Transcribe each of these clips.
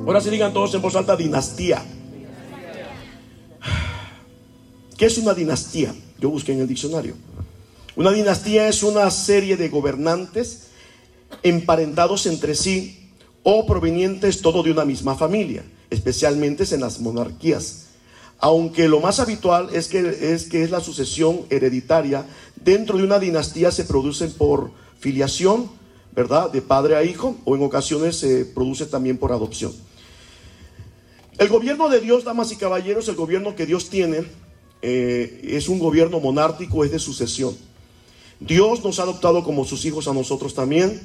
Ahora sí digan todos en voz alta, dinastía. ¿Qué es una dinastía? Yo busqué en el diccionario. Una dinastía es una serie de gobernantes emparentados entre sí o provenientes todo de una misma familia, especialmente en las monarquías. Aunque lo más habitual es que, es que es la sucesión hereditaria, dentro de una dinastía se produce por filiación, ¿verdad? De padre a hijo, o en ocasiones se produce también por adopción. El gobierno de Dios, damas y caballeros, el gobierno que Dios tiene, eh, es un gobierno monárquico, es de sucesión. Dios nos ha adoptado como sus hijos a nosotros también.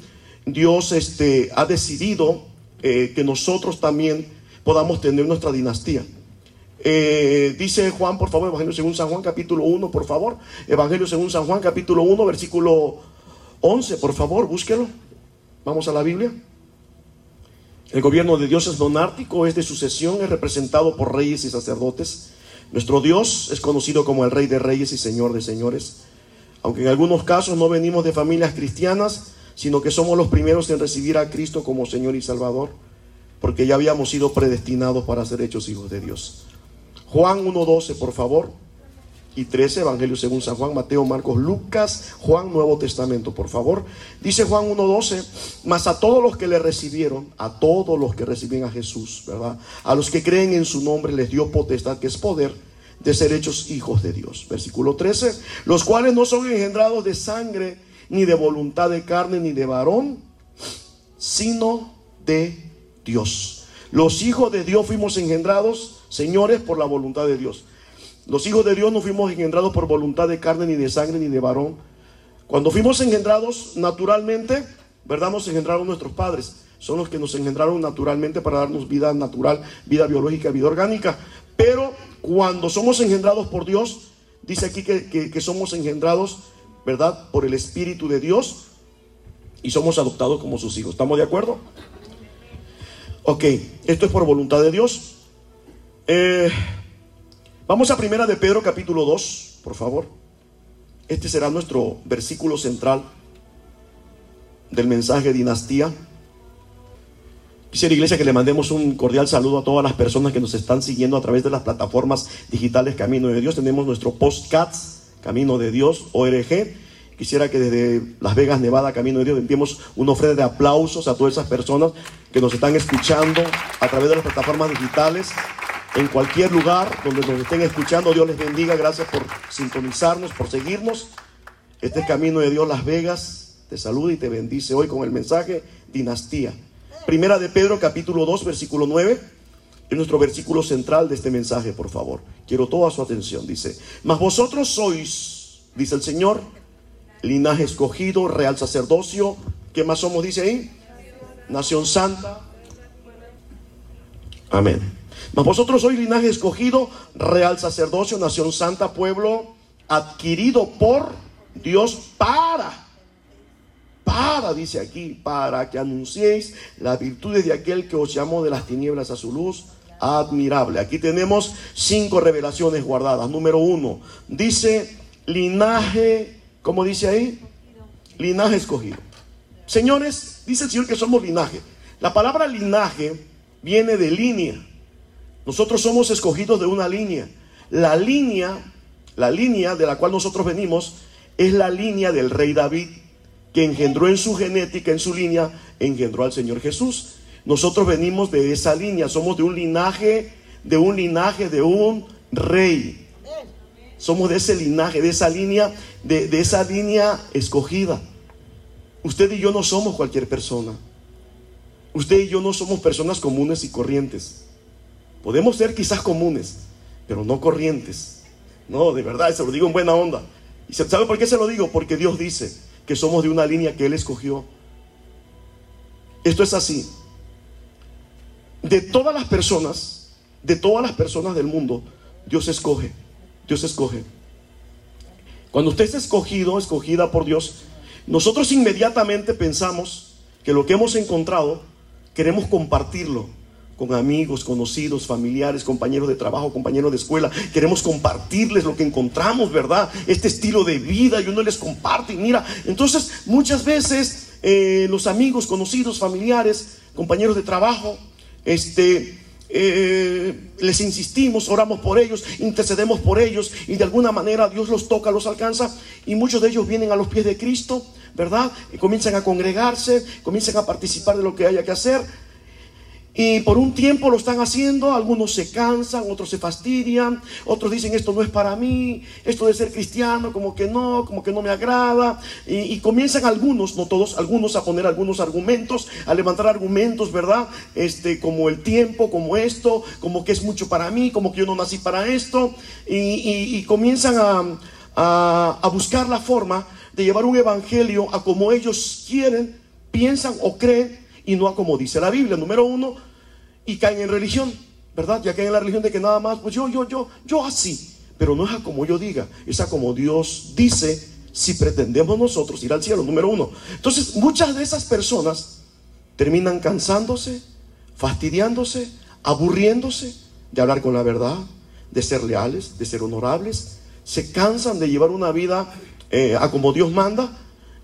Dios este, ha decidido eh, que nosotros también podamos tener nuestra dinastía. Eh, dice Juan, por favor, Evangelio según San Juan, capítulo 1, por favor. Evangelio según San Juan, capítulo 1, versículo 11, por favor, búsquelo. Vamos a la Biblia. El gobierno de Dios es monárquico, es de sucesión, es representado por reyes y sacerdotes. Nuestro Dios es conocido como el Rey de Reyes y Señor de Señores. Aunque en algunos casos no venimos de familias cristianas, sino que somos los primeros en recibir a Cristo como Señor y Salvador, porque ya habíamos sido predestinados para ser hechos hijos de Dios. Juan 1.12, por favor, y 13, Evangelio según San Juan, Mateo, Marcos, Lucas, Juan, Nuevo Testamento, por favor. Dice Juan 1.12, mas a todos los que le recibieron, a todos los que reciben a Jesús, ¿verdad? A los que creen en su nombre les dio potestad, que es poder de ser hechos hijos de Dios. Versículo 13, los cuales no son engendrados de sangre, ni de voluntad de carne, ni de varón, sino de Dios. Los hijos de Dios fuimos engendrados, señores, por la voluntad de Dios. Los hijos de Dios no fuimos engendrados por voluntad de carne, ni de sangre, ni de varón. Cuando fuimos engendrados naturalmente, ¿verdad? Nos engendraron nuestros padres. Son los que nos engendraron naturalmente para darnos vida natural, vida biológica, vida orgánica. Pero cuando somos engendrados por Dios, dice aquí que, somos engendrados, ¿verdad? Por el Espíritu de Dios y somos adoptados como sus hijos. ¿Estamos de acuerdo? Ok, esto es por voluntad de Dios. Eh, vamos a primera de Pedro capítulo 2, por favor. Este será nuestro versículo central del mensaje dinastía. Quisiera, iglesia, que le mandemos un cordial saludo a todas las personas que nos están siguiendo a través de las plataformas digitales Camino de Dios. Tenemos nuestro postcats, Camino de Dios, ORG. Quisiera que desde Las Vegas, Nevada, Camino de Dios, enviemos una ofrenda de aplausos a todas esas personas que nos están escuchando a través de las plataformas digitales. En cualquier lugar donde nos estén escuchando, Dios les bendiga. Gracias por sintonizarnos, por seguirnos. Este Camino de Dios Las Vegas te saluda y te bendice hoy con el mensaje Dinastía. Primera de Pedro capítulo 2 versículo 9 es nuestro versículo central de este mensaje, por favor. Quiero toda su atención. Dice, mas vosotros sois, dice el Señor, linaje escogido, real sacerdocio. ¿Qué más somos? Dice ahí. Nación santa. Amén. Mas vosotros sois linaje escogido, real sacerdocio, nación santa, pueblo adquirido por Dios para para, dice aquí, para que anunciéis las virtudes de aquel que os llamó de las tinieblas a su luz admirable. Aquí tenemos cinco revelaciones guardadas. Número uno, dice linaje, ¿cómo dice ahí? Linaje escogido. Señores, dice el Señor que somos linaje. La palabra linaje viene de línea. Nosotros somos escogidos de una línea. La línea, la línea de la cual nosotros venimos, es la línea del rey David que engendró en su genética, en su línea, engendró al Señor Jesús. Nosotros venimos de esa línea, somos de un linaje, de un linaje, de un rey. Somos de ese linaje, de esa línea, de, de esa línea escogida. Usted y yo no somos cualquier persona. Usted y yo no somos personas comunes y corrientes. Podemos ser quizás comunes, pero no corrientes. No, de verdad, se lo digo en buena onda. ¿Y sabe por qué se lo digo? Porque Dios dice, que somos de una línea que Él escogió. Esto es así. De todas las personas, de todas las personas del mundo, Dios escoge. Dios escoge. Cuando usted es escogido, escogida por Dios, nosotros inmediatamente pensamos que lo que hemos encontrado queremos compartirlo con amigos, conocidos, familiares, compañeros de trabajo, compañeros de escuela. Queremos compartirles lo que encontramos, ¿verdad? Este estilo de vida y uno les comparte. Y mira, entonces muchas veces eh, los amigos, conocidos, familiares, compañeros de trabajo, este, eh, les insistimos, oramos por ellos, intercedemos por ellos y de alguna manera Dios los toca, los alcanza y muchos de ellos vienen a los pies de Cristo, ¿verdad? Y comienzan a congregarse, comienzan a participar de lo que haya que hacer y por un tiempo lo están haciendo, algunos se cansan, otros se fastidian, otros dicen esto no es para mí, esto de ser cristiano como que no, como que no me agrada. Y, comienzan algunos, no todos, algunos a poner algunos argumentos, a levantar argumentos, ¿verdad? Este, como el tiempo, como esto, como que es mucho para mí, como que yo no nací para esto. Y, comienzan a, a buscar la forma de llevar un evangelio a como ellos quieren, piensan o creen y no a como dice la Biblia. Número uno, y caen en religión, ¿verdad? Ya caen en la religión de que nada más, pues yo, yo, yo, yo así. Pero no es a como yo diga, es a como Dios dice si pretendemos nosotros ir al cielo, número uno. Entonces, muchas de esas personas terminan cansándose, fastidiándose, aburriéndose de hablar con la verdad, de ser leales, de ser honorables. Se cansan de llevar una vida eh, a como Dios manda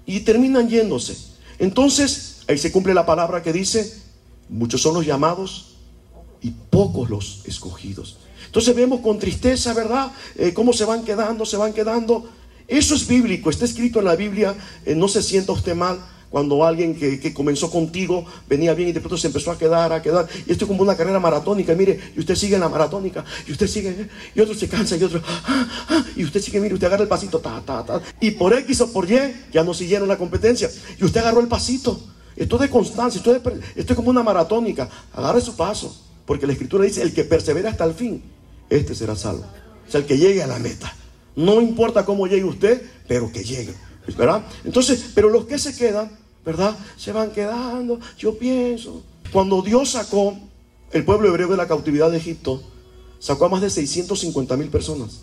y terminan yéndose. Entonces, ahí se cumple la palabra que dice, muchos son los llamados, y pocos los escogidos. Entonces vemos con tristeza, ¿verdad? Eh, cómo se van quedando, se van quedando. Eso es bíblico, está escrito en la Biblia. Eh, no se sienta usted mal cuando alguien que, comenzó contigo venía bien y de pronto se empezó a quedar, a quedar. Y esto es como una carrera maratónica, mire, y usted sigue en la maratónica, y usted sigue, y otro se cansa, y otro, ah, ah, y usted sigue, mire, usted agarra el pasito, ta, ta, ta. Y por X o por Y ya no siguieron la competencia. Y usted agarró el pasito. Esto es de constancia, esto es, es como una maratónica. Agarre su paso. Porque la escritura dice, el que persevera hasta el fin, este será salvo. O sea, el que llegue a la meta. No importa cómo llegue usted, pero que llegue. ¿Verdad? Entonces, pero los que se quedan, ¿verdad? Se van quedando. Yo pienso, cuando Dios sacó el pueblo hebreo de la cautividad de Egipto, sacó a más de 650 mil personas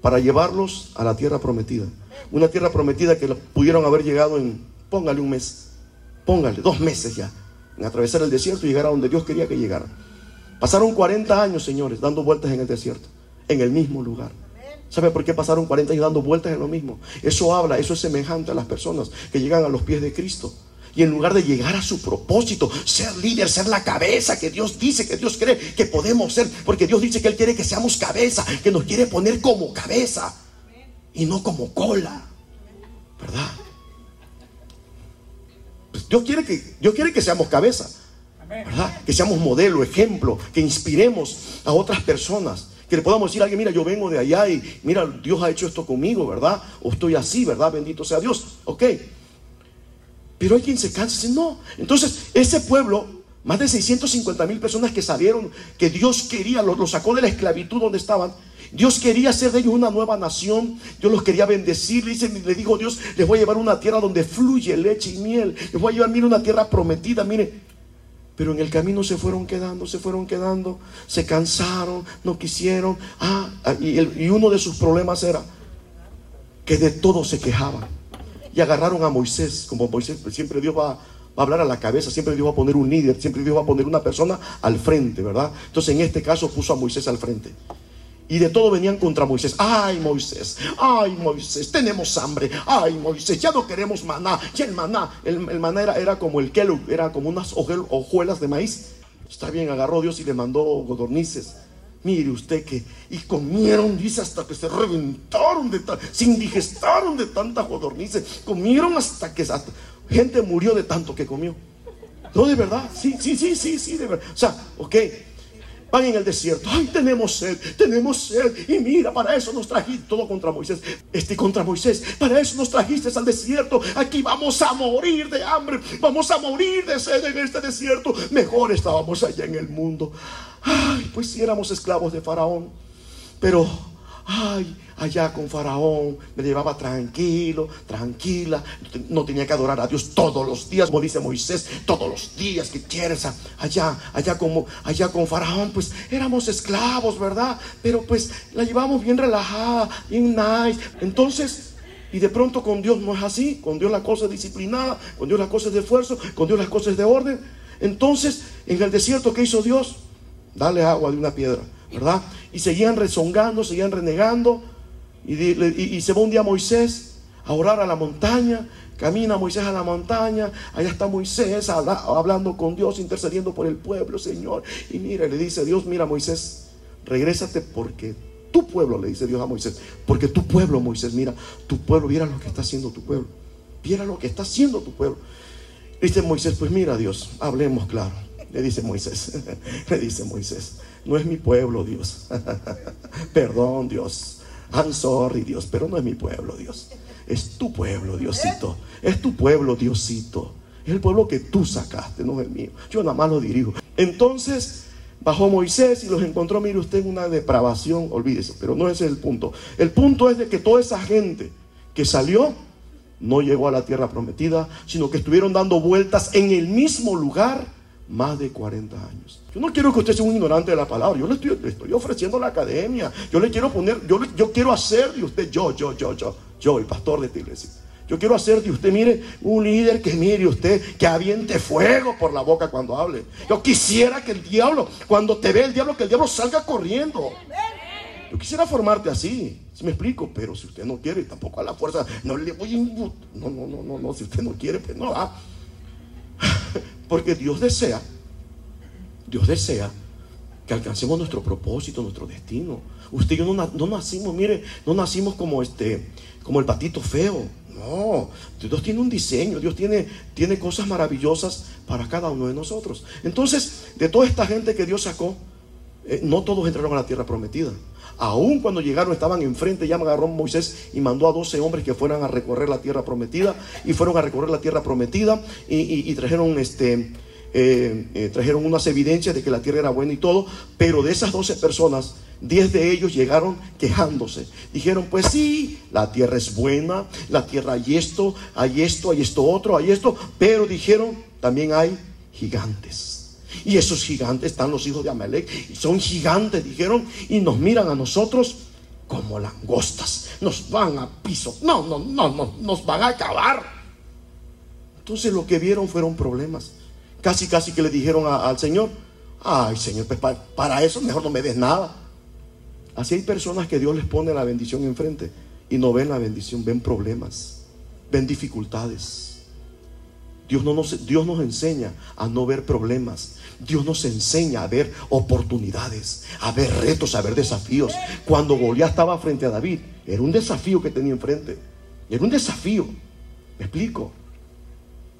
para llevarlos a la tierra prometida. Una tierra prometida que pudieron haber llegado en, póngale un mes, póngale, dos meses ya, en atravesar el desierto y llegar a donde Dios quería que llegara. Pasaron 40 años, señores, dando vueltas en el desierto, en el mismo lugar. ¿Sabe por qué pasaron 40 años dando vueltas en lo mismo? Eso habla, eso es semejante a las personas que llegan a los pies de Cristo. Y en lugar de llegar a su propósito, ser líder, ser la cabeza que Dios dice, que Dios cree que podemos ser, porque Dios dice que Él quiere que seamos cabeza, que nos quiere poner como cabeza y no como cola. ¿Verdad? Dios quiere que, Dios quiere que seamos cabeza. Que seamos modelo, ejemplo, que inspiremos a otras personas. Que le podamos decir a alguien, mira, yo vengo de allá y mira, Dios ha hecho esto conmigo, ¿verdad? O estoy así, ¿verdad? Bendito sea Dios. Ok. Pero hay quien se cansa y dice, no. Entonces, ese pueblo, más de 650 mil personas que salieron, que Dios quería, los, los sacó de la esclavitud donde estaban, Dios quería hacer de ellos una nueva nación. Dios los quería bendecir. Le, dice, le dijo Dios, les voy a llevar una tierra donde fluye leche y miel. Les voy a llevar, mire, una tierra prometida. Mire, pero en el camino se fueron quedando, se fueron quedando, se cansaron, no quisieron. Ah, y, y uno de sus problemas era que de todo se quejaban. Y agarraron a Moisés, como Moisés, pues siempre Dios va, a hablar a la cabeza, siempre Dios va a poner un líder, siempre Dios va a poner una persona al frente, ¿verdad? Entonces en este caso puso a Moisés al frente. Y de todo venían contra Moisés. Ay, Moisés, ay, Moisés, tenemos hambre. Ay, Moisés, ya no queremos maná. Ya el maná, el, maná era, como el kelu, era como unas hojuelas de maíz. Está bien, agarró Dios y le mandó godornices. Mire usted que, y comieron, dice, hasta que se reventaron de se indigestaron de tantas godornices. Comieron hasta que gente murió de tanto que comió. No, de verdad, sí, sí, sí, sí, sí, de verdad. O sea, ok, van en el desierto. Ay, tenemos sed, tenemos sed. Y mira, para eso nos trajiste todo contra Moisés. Este contra Moisés. Para eso nos trajiste al desierto. Aquí vamos a morir de hambre. Vamos a morir de sed en este desierto. Mejor estábamos allá en el mundo. Ay, pues si éramos esclavos de Faraón. Pero, ay, allá con Faraón, me llevaba tranquilo, tranquila, no tenía que adorar a Dios todos los días, como dice Moisés, todos los días que quieres, allá, allá como, allá con Faraón, pues éramos esclavos, ¿verdad? Pero pues la llevamos bien relajada, bien nice. Entonces, y de pronto con Dios no es así, con Dios la cosa es disciplinada, con Dios las cosas de esfuerzo, con Dios las cosas de orden. Entonces, en el desierto, ¿qué hizo Dios? Dale agua de una piedra, ¿verdad? Y seguían rezongando, seguían renegando. Y, se va un día Moisés a orar a la montaña. Camina Moisés a la montaña, allá está Moisés hablando con Dios, intercediendo por el pueblo, Señor. Y mira, le dice Dios, mira Moisés, regrésate porque tu pueblo, le dice Dios a Moisés, porque tu pueblo, Moisés, mira, tu pueblo, mira lo que está haciendo tu pueblo, mira lo que está haciendo tu pueblo. Dice Moisés, pues mira Dios, hablemos claro. Le dice Moisés, le dice Moisés, no es mi pueblo Dios. Perdón Dios. I'm sorry Dios, pero no es mi pueblo Dios. Es tu pueblo, Diosito. Es tu pueblo, Diosito. Es el pueblo que tú sacaste, no es el mío. Yo nada más lo dirijo. Entonces bajó Moisés y los encontró, mire usted, en una depravación, olvídese, pero no ese es el punto. El punto es de que toda esa gente que salió no llegó a la tierra prometida, sino que estuvieron dando vueltas en el mismo lugar más de 40 años. Yo no quiero que usted sea un ignorante de la palabra, yo le estoy, ofreciendo la academia, yo le quiero poner, yo, yo quiero hacer de usted, yo, yo, yo, yo, yo, el pastor de esta iglesia. Yo quiero hacer de usted, mire, un líder que mire usted, que aviente fuego por la boca cuando hable. Yo quisiera que el diablo, cuando te ve el diablo, que el diablo salga corriendo. Yo quisiera formarte así, si me explico, pero si usted no quiere, tampoco a la fuerza, no le voy a... No, no, no, no, no, si usted no quiere, pues no. Ah. Porque Dios desea, Dios desea que alcancemos nuestro propósito, nuestro destino. Usted y yo no, nacimos, mire, no nacimos como este, como el patito feo. No, Dios tiene un diseño, Dios tiene, tiene cosas maravillosas para cada uno de nosotros. Entonces, de toda esta gente que Dios sacó, eh, no todos entraron a la tierra prometida. Aún cuando llegaron estaban enfrente, ya agarró Moisés y mandó a 12 hombres que fueran a recorrer la tierra prometida y fueron a recorrer la tierra prometida y, trajeron este... Eh, eh, trajeron unas evidencias de que la tierra era buena y todo, pero de esas 12 personas, 10 de ellos llegaron quejándose. Dijeron, pues sí, la tierra es buena, la tierra hay esto, hay esto, hay esto otro, hay esto, pero dijeron, también hay gigantes. Y esos gigantes están los hijos de Amalek. Y son gigantes, dijeron, y nos miran a nosotros como langostas. Nos van a piso. No, no, no, no, nos van a acabar. Entonces lo que vieron fueron problemas. Casi, casi que le dijeron al Señor, ay Señor, pues para, para eso mejor no me des nada. Así hay personas que Dios les pone la bendición enfrente y no ven la bendición, ven problemas, ven dificultades. Dios, no nos, Dios nos enseña a no ver problemas. Dios nos enseña a ver oportunidades, a ver retos, a ver desafíos. Cuando Goliat estaba frente a David, era un desafío que tenía enfrente. Era un desafío. ¿Me explico?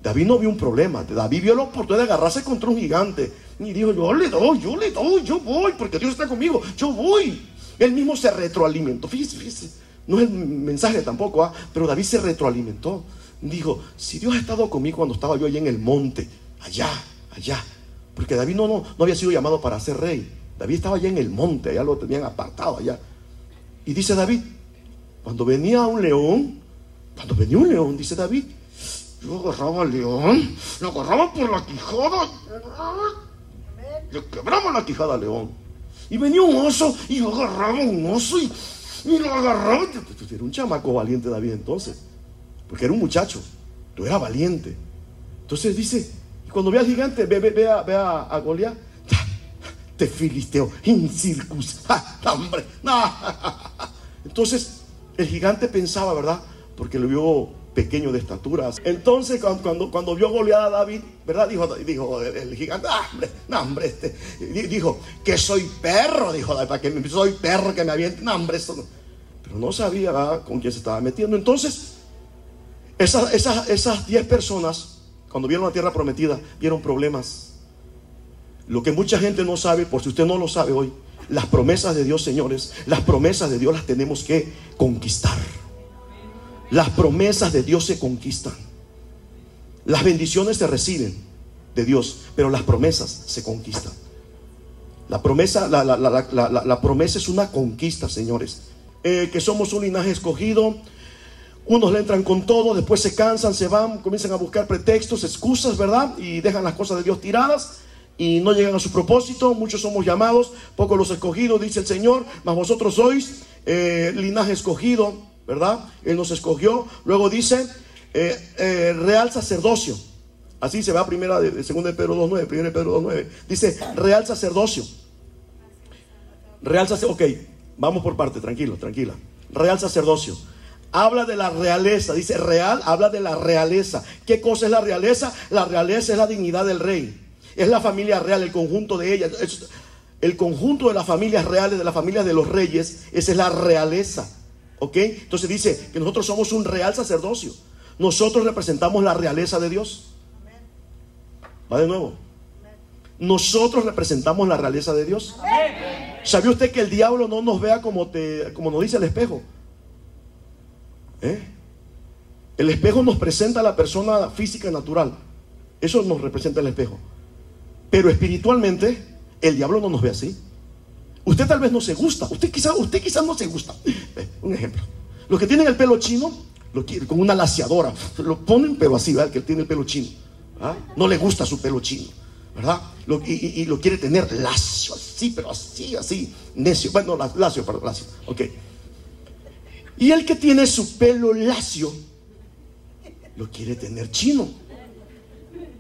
David no vio un problema. David vio la oportunidad de agarrarse contra un gigante. Y dijo, yo le doy, yo le doy, yo voy, porque Dios está conmigo, yo voy. Él mismo se retroalimentó. Fíjese, fíjese. No es el mensaje tampoco, ¿ah? pero David se retroalimentó dijo, si Dios ha estado conmigo cuando estaba yo allá en el monte, allá, allá, porque David no, no, no había sido llamado para ser rey, David estaba allá en el monte, allá lo tenían apartado allá. Y dice David, cuando venía un león, cuando venía un león, dice David, yo agarraba al león, lo agarraba por la quijada, le quebraba la quijada al león. Y venía un oso y yo agarraba un oso y, y lo agarraba. Era un chamaco valiente David entonces porque era un muchacho, tú eras valiente. Entonces dice, cuando ve al gigante, ve, ve, a, ve a, Goliat, te filisteo, incircus, hombre, no. Entonces el gigante pensaba, ¿verdad? Porque lo vio pequeño de estatura. Entonces, cuando, cuando, vio Goliat a David, ¿verdad? Dijo, dijo el, gigante, ah, hombre, no, hombre, este, dijo, que soy perro, dijo David, para que soy perro que me aviente, no, hombre. Pero no sabía con quién se estaba metiendo. Entonces, esas, esas, diez personas, cuando vieron la tierra prometida, vieron problemas. Lo que mucha gente no sabe, por si usted no lo sabe hoy, las promesas de Dios, señores, las promesas de Dios las tenemos que conquistar. Las promesas de Dios se conquistan. Las bendiciones se reciben de Dios, pero las promesas se conquistan. La promesa, la, promesa es una conquista, señores. Eh, que somos un linaje escogido, unos le entran con todo, después se cansan, se van, comienzan a buscar pretextos, excusas, ¿verdad? Y dejan las cosas de Dios tiradas y no llegan a su propósito. Muchos somos llamados, pocos los escogidos, dice el Señor, mas vosotros sois eh, linaje escogido, ¿verdad? Él nos escogió. Luego dice eh, eh, real sacerdocio. Así se va primera de, segunda de Pedro 2.9, primera de Pedro 2.9. Dice real sacerdocio. Real sacerdocio. Ok, vamos por parte, tranquilo, tranquila. Real sacerdocio habla de la realeza. Dice real, habla de la realeza. ¿Qué cosa es la realeza? La realeza es la dignidad del rey. Es la familia real, el conjunto de ellas. el conjunto de las familias reales, de las familias de los reyes, esa es la realeza. ¿Ok? Entonces dice que nosotros somos un real sacerdocio. Nosotros representamos la realeza de Dios. Va de nuevo. Nosotros representamos la realeza de Dios. ¿Sabía usted que el diablo no nos vea como, te, como nos dice el espejo? ¿Eh? El espejo nos presenta a la persona física natural. Eso nos representa el espejo. Pero espiritualmente, el diablo no nos ve así. Usted tal vez no se gusta. Usted quizás usted quizá no se gusta. Un ejemplo. Los que tienen el pelo chino, lo con una laciadora. Lo ponen, pero así, ¿verdad? Que tiene el pelo chino. ¿ah? No le gusta su pelo chino. ¿Verdad? y, lo quiere tener lacio, así, pero así, así, necio. Bueno, lacio, perdón, lacio. Ok. Y el que tiene su pelo lacio, lo quiere tener chino.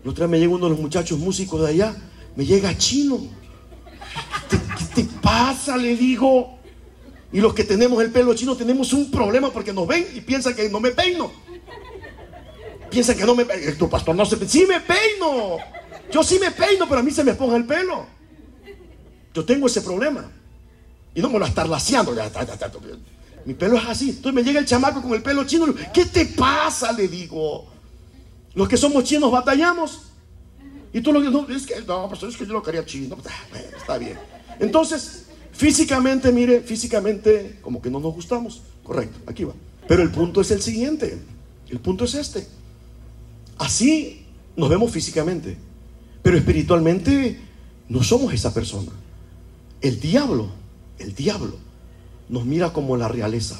La otra vez me llega uno de los muchachos músicos de allá, me llega chino. ¿Qué, te pasa? Le digo. Y los que tenemos el pelo chino tenemos un problema porque nos ven y piensan que no me peino. Piensan que no me peino. Tu pastor no se peina. Sí me peino. Yo sí me peino, pero a mí se me esponja el pelo. Yo tengo ese problema. Y no me lo estar laciando. Mi pelo es así. Entonces me llega el chamaco con el pelo chino. ¿Qué te pasa? Le digo. Los que somos chinos batallamos. Y tú lo que no, es que no, es que yo lo quería chino. está bien. Entonces, físicamente, mire, físicamente, como que no nos gustamos. Correcto, aquí va. Pero el punto es el siguiente. El punto es este. Así nos vemos físicamente. Pero espiritualmente no somos esa persona. El diablo, el diablo nos mira como la realeza.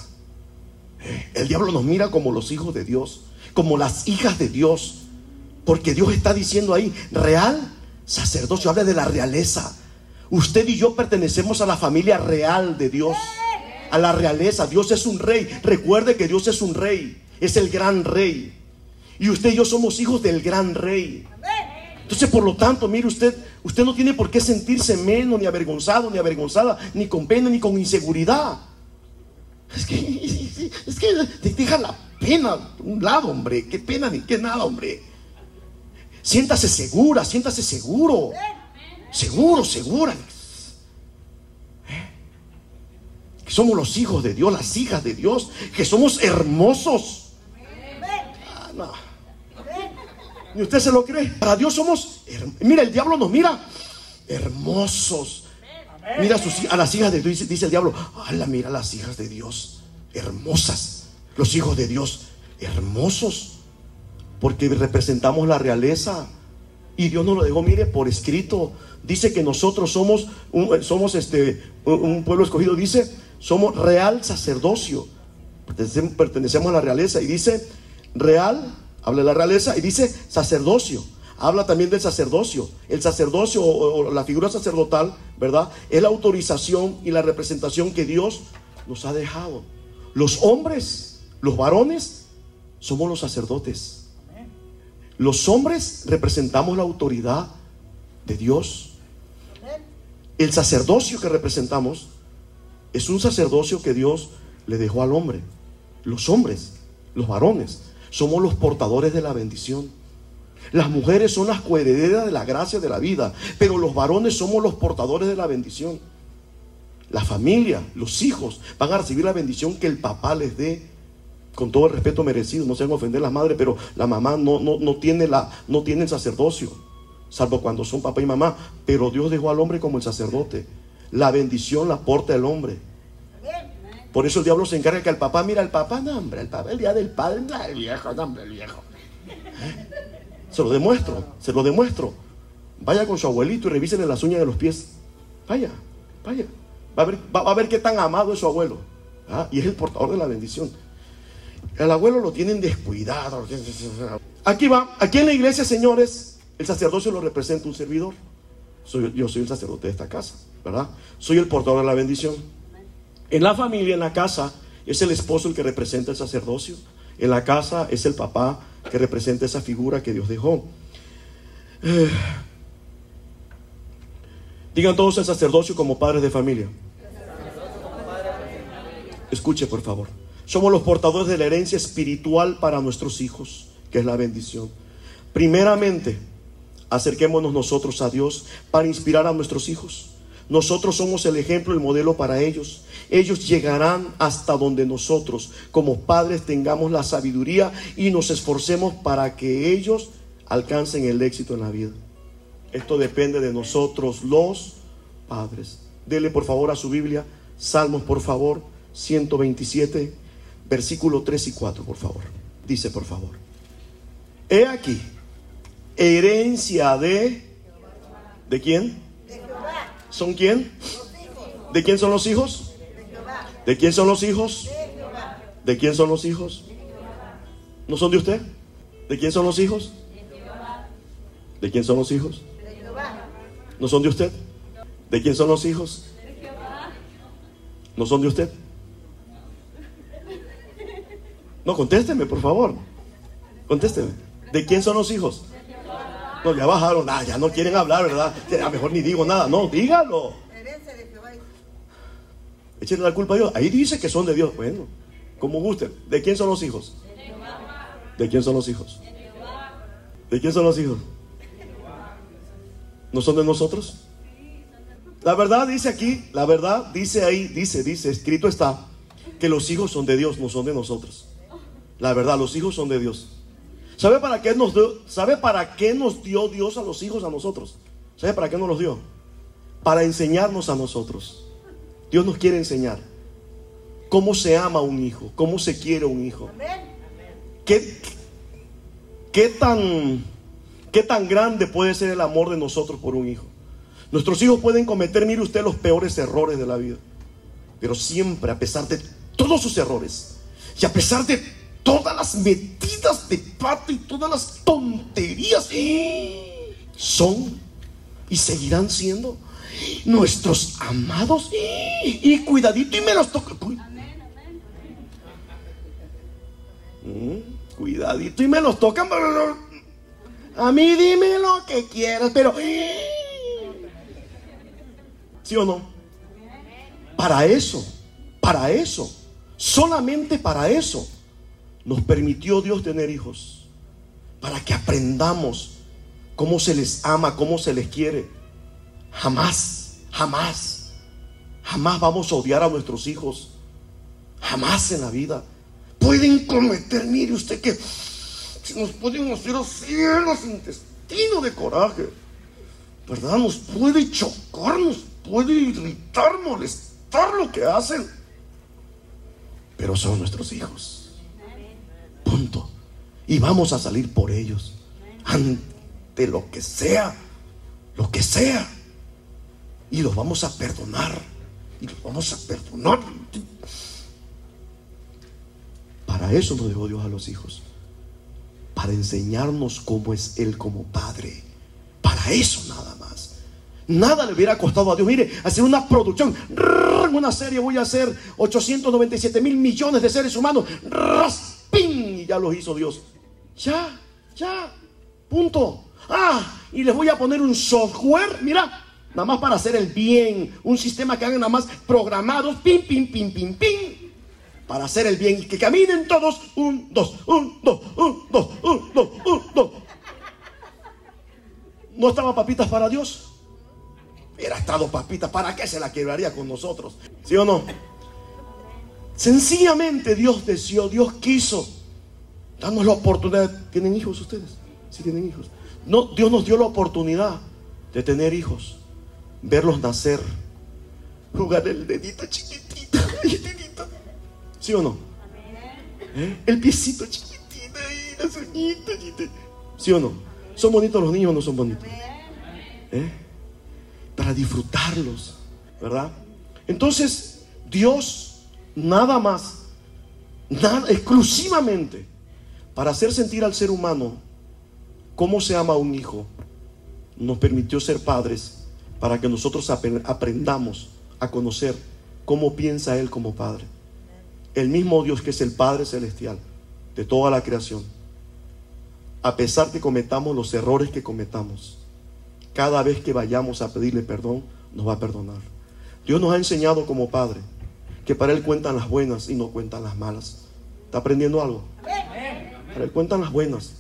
El diablo nos mira como los hijos de Dios como las hijas de Dios. Porque Dios está diciendo ahí, real sacerdocio, habla de la realeza. Usted y yo pertenecemos a la familia real de Dios, a la realeza. Dios es un rey. Recuerde que Dios es un rey, es el gran rey. Y usted y yo somos hijos del gran rey. Entonces, por lo tanto, mire usted, usted no tiene por qué sentirse menos, ni avergonzado, ni avergonzada, ni con pena, ni con inseguridad. Es que, es que deja la pena un lado, hombre. Qué pena ni qué nada, hombre. Siéntase segura, siéntase seguro. Seguro, segura. ¿Eh? Que somos los hijos de Dios, las hijas de Dios, que somos hermosos. Ah, no. ¿Y usted se lo cree? Para Dios somos. Mira, el diablo nos mira hermosos. Mira a, las hijas de Dios, dice el diablo. ¡Hala, mira las hijas de Dios! Hermosas los hijos de Dios hermosos, porque representamos la realeza. Y Dios nos lo dejó, mire, por escrito. Dice que nosotros somos un, somos este, un pueblo escogido. Dice, somos real sacerdocio. Pertenecemos a la realeza. Y dice, real, habla de la realeza. Y dice, sacerdocio. Habla también del sacerdocio. El sacerdocio o la figura sacerdotal, ¿verdad? Es la autorización y la representación que Dios nos ha dejado. Los hombres los varones somos los sacerdotes. Los hombres representamos la autoridad de Dios. El sacerdocio que representamos es un sacerdocio que Dios le dejó al hombre. Los hombres, los varones, somos los portadores de la bendición. Las mujeres son las coherederas de la gracia de la vida, pero los varones somos los portadores de la bendición. La familia, los hijos van a recibir la bendición que el papá les dé con todo el respeto merecido, no se van a ofender las madres, pero la mamá no, no, no, tiene la, no tiene el sacerdocio, salvo cuando son papá y mamá. Pero Dios dejó al hombre como el sacerdote. La bendición la porta el hombre. Por eso el diablo se encarga que el papá, mira, el papá, no, hombre, el papá, el día del padre, el viejo, no, hombre, el viejo. ¿Eh? Se lo demuestro, se lo demuestro. Vaya con su abuelito y revísenle las uñas de los pies. Vaya, vaya. Va a ver, va, a ver qué tan amado es su abuelo. ¿ah? Y es el portador de la bendición. El abuelo lo tienen descuidado. Aquí va, aquí en la iglesia, señores, el sacerdocio lo representa un servidor. Soy, yo soy el sacerdote de esta casa, ¿verdad? Soy el portador de la bendición. En la familia, en la casa, es el esposo el que representa el sacerdocio. En la casa es el papá que representa esa figura que Dios dejó. Eh, digan todos el sacerdocio como padres de familia. Escuche, por favor. somos los portadores de la herencia espiritual para nuestros hijos, que es la bendición. Primeramente, acerquémonos nosotros a Dios para inspirar a nuestros hijos. Nosotros somos el ejemplo, el modelo para ellos. Ellos llegarán hasta donde nosotros, como padres, tengamos la sabiduría y nos esforcemos para que ellos alcancen el éxito en la vida. Esto depende de nosotros, los padres. Dele por favor a su Biblia, Salmos por favor, 127, versículo 3 y 4, por favor. Dice por favor. He aquí, herencia de... ¿De quién? ¿Son quién? ¿De quién son los hijos? ¿De quién son los hijos? ¿De quién son los hijos? ¿No son de usted? ¿De quién son los hijos? ¿De quién son los hijos? ¿No son de usted? ¿De quién son los hijos? ¿No son de usted? No, contésteme, por favor. Contésteme. ¿De quién son los hijos? No, ya bajaron, nada, ya no quieren hablar, ¿verdad? Mejor ni digo nada. No, dígalo. Échenle la culpa a Dios. Ahí dice que son de Dios. Bueno, como gusten. ¿De quién son los hijos? ¿De quién son los hijos? ¿De quién son los hijos? ¿No son de nosotros? La verdad dice aquí, la verdad dice ahí, dice, dice, escrito está, que los hijos son de Dios, no son de nosotros. La verdad, los hijos son de Dios. ¿Sabe para qué nos dio, sabe para qué nos dio Dios a los hijos a nosotros? ¿Sabe para qué nos los dio? Para enseñarnos a nosotros. Dios nos quiere enseñar cómo se ama un hijo, cómo se quiere un hijo. ¿Qué, qué, tan, ¿Qué tan grande puede ser el amor de nosotros por un hijo? Nuestros hijos pueden cometer, mire usted, los peores errores de la vida. Pero siempre, a pesar de todos sus errores, y a pesar de todas las metidas de pato y todas las tonterías son y seguirán siendo nuestros amados. Y cuidadito y me los toca. Mm, cuidadito y me los tocan a mí dime lo que quieras pero ¿sí o no? para eso para eso solamente para eso nos permitió Dios tener hijos para que aprendamos cómo se les ama, cómo se les quiere. Jamás, jamás, jamás vamos a odiar a nuestros hijos. Jamás en la vida. Pueden cometer, mire usted que nos pueden hacer así los intestinos de coraje. ¿Verdad? Nos puede chocar, nos puede irritar, molestar lo que hacen. Pero son nuestros hijos. Y vamos a salir por ellos. Ante lo que sea. Lo que sea. Y los vamos a perdonar. Y los vamos a perdonar. Para eso nos dejó Dios a los hijos. Para enseñarnos cómo es Él como Padre. Para eso nada más. Nada le hubiera costado a Dios. Mire, hacer una producción. Una serie voy a hacer 897 mil millones de seres humanos. Ya los hizo Dios. Ya, ya, punto. Ah, y les voy a poner un software, mira, nada más para hacer el bien. Un sistema que hagan nada más programados, pim, pim, pim, pim, pim. Para hacer el bien. Y que caminen todos. Un, dos, un, dos, un, dos, un, dos, un, dos. ¿No estaban papitas para Dios? Hubiera estado papitas, ¿para qué se la quebraría con nosotros? ¿Sí o no? Sencillamente Dios deseó, Dios quiso darnos la oportunidad. ¿Tienen hijos ustedes? Sí tienen hijos. No, Dios nos dio la oportunidad de tener hijos, verlos nacer, jugar el dedito chiquitito, ¿Sí o no? ¿Eh? El piecito chiquitito. ¿Sí o no? ¿Son bonitos los niños o no son bonitos? ¿Eh? Para disfrutarlos, ¿verdad? Entonces, Dios nada más, nada, exclusivamente para hacer sentir al ser humano cómo se ama a un hijo, nos permitió ser padres para que nosotros aprendamos a conocer cómo piensa Él como Padre. El mismo Dios que es el Padre Celestial de toda la creación. A pesar que cometamos los errores que cometamos, cada vez que vayamos a pedirle perdón, nos va a perdonar. Dios nos ha enseñado como Padre que para Él cuentan las buenas y no cuentan las malas. ¿Está aprendiendo algo? Para Él cuentan las buenas.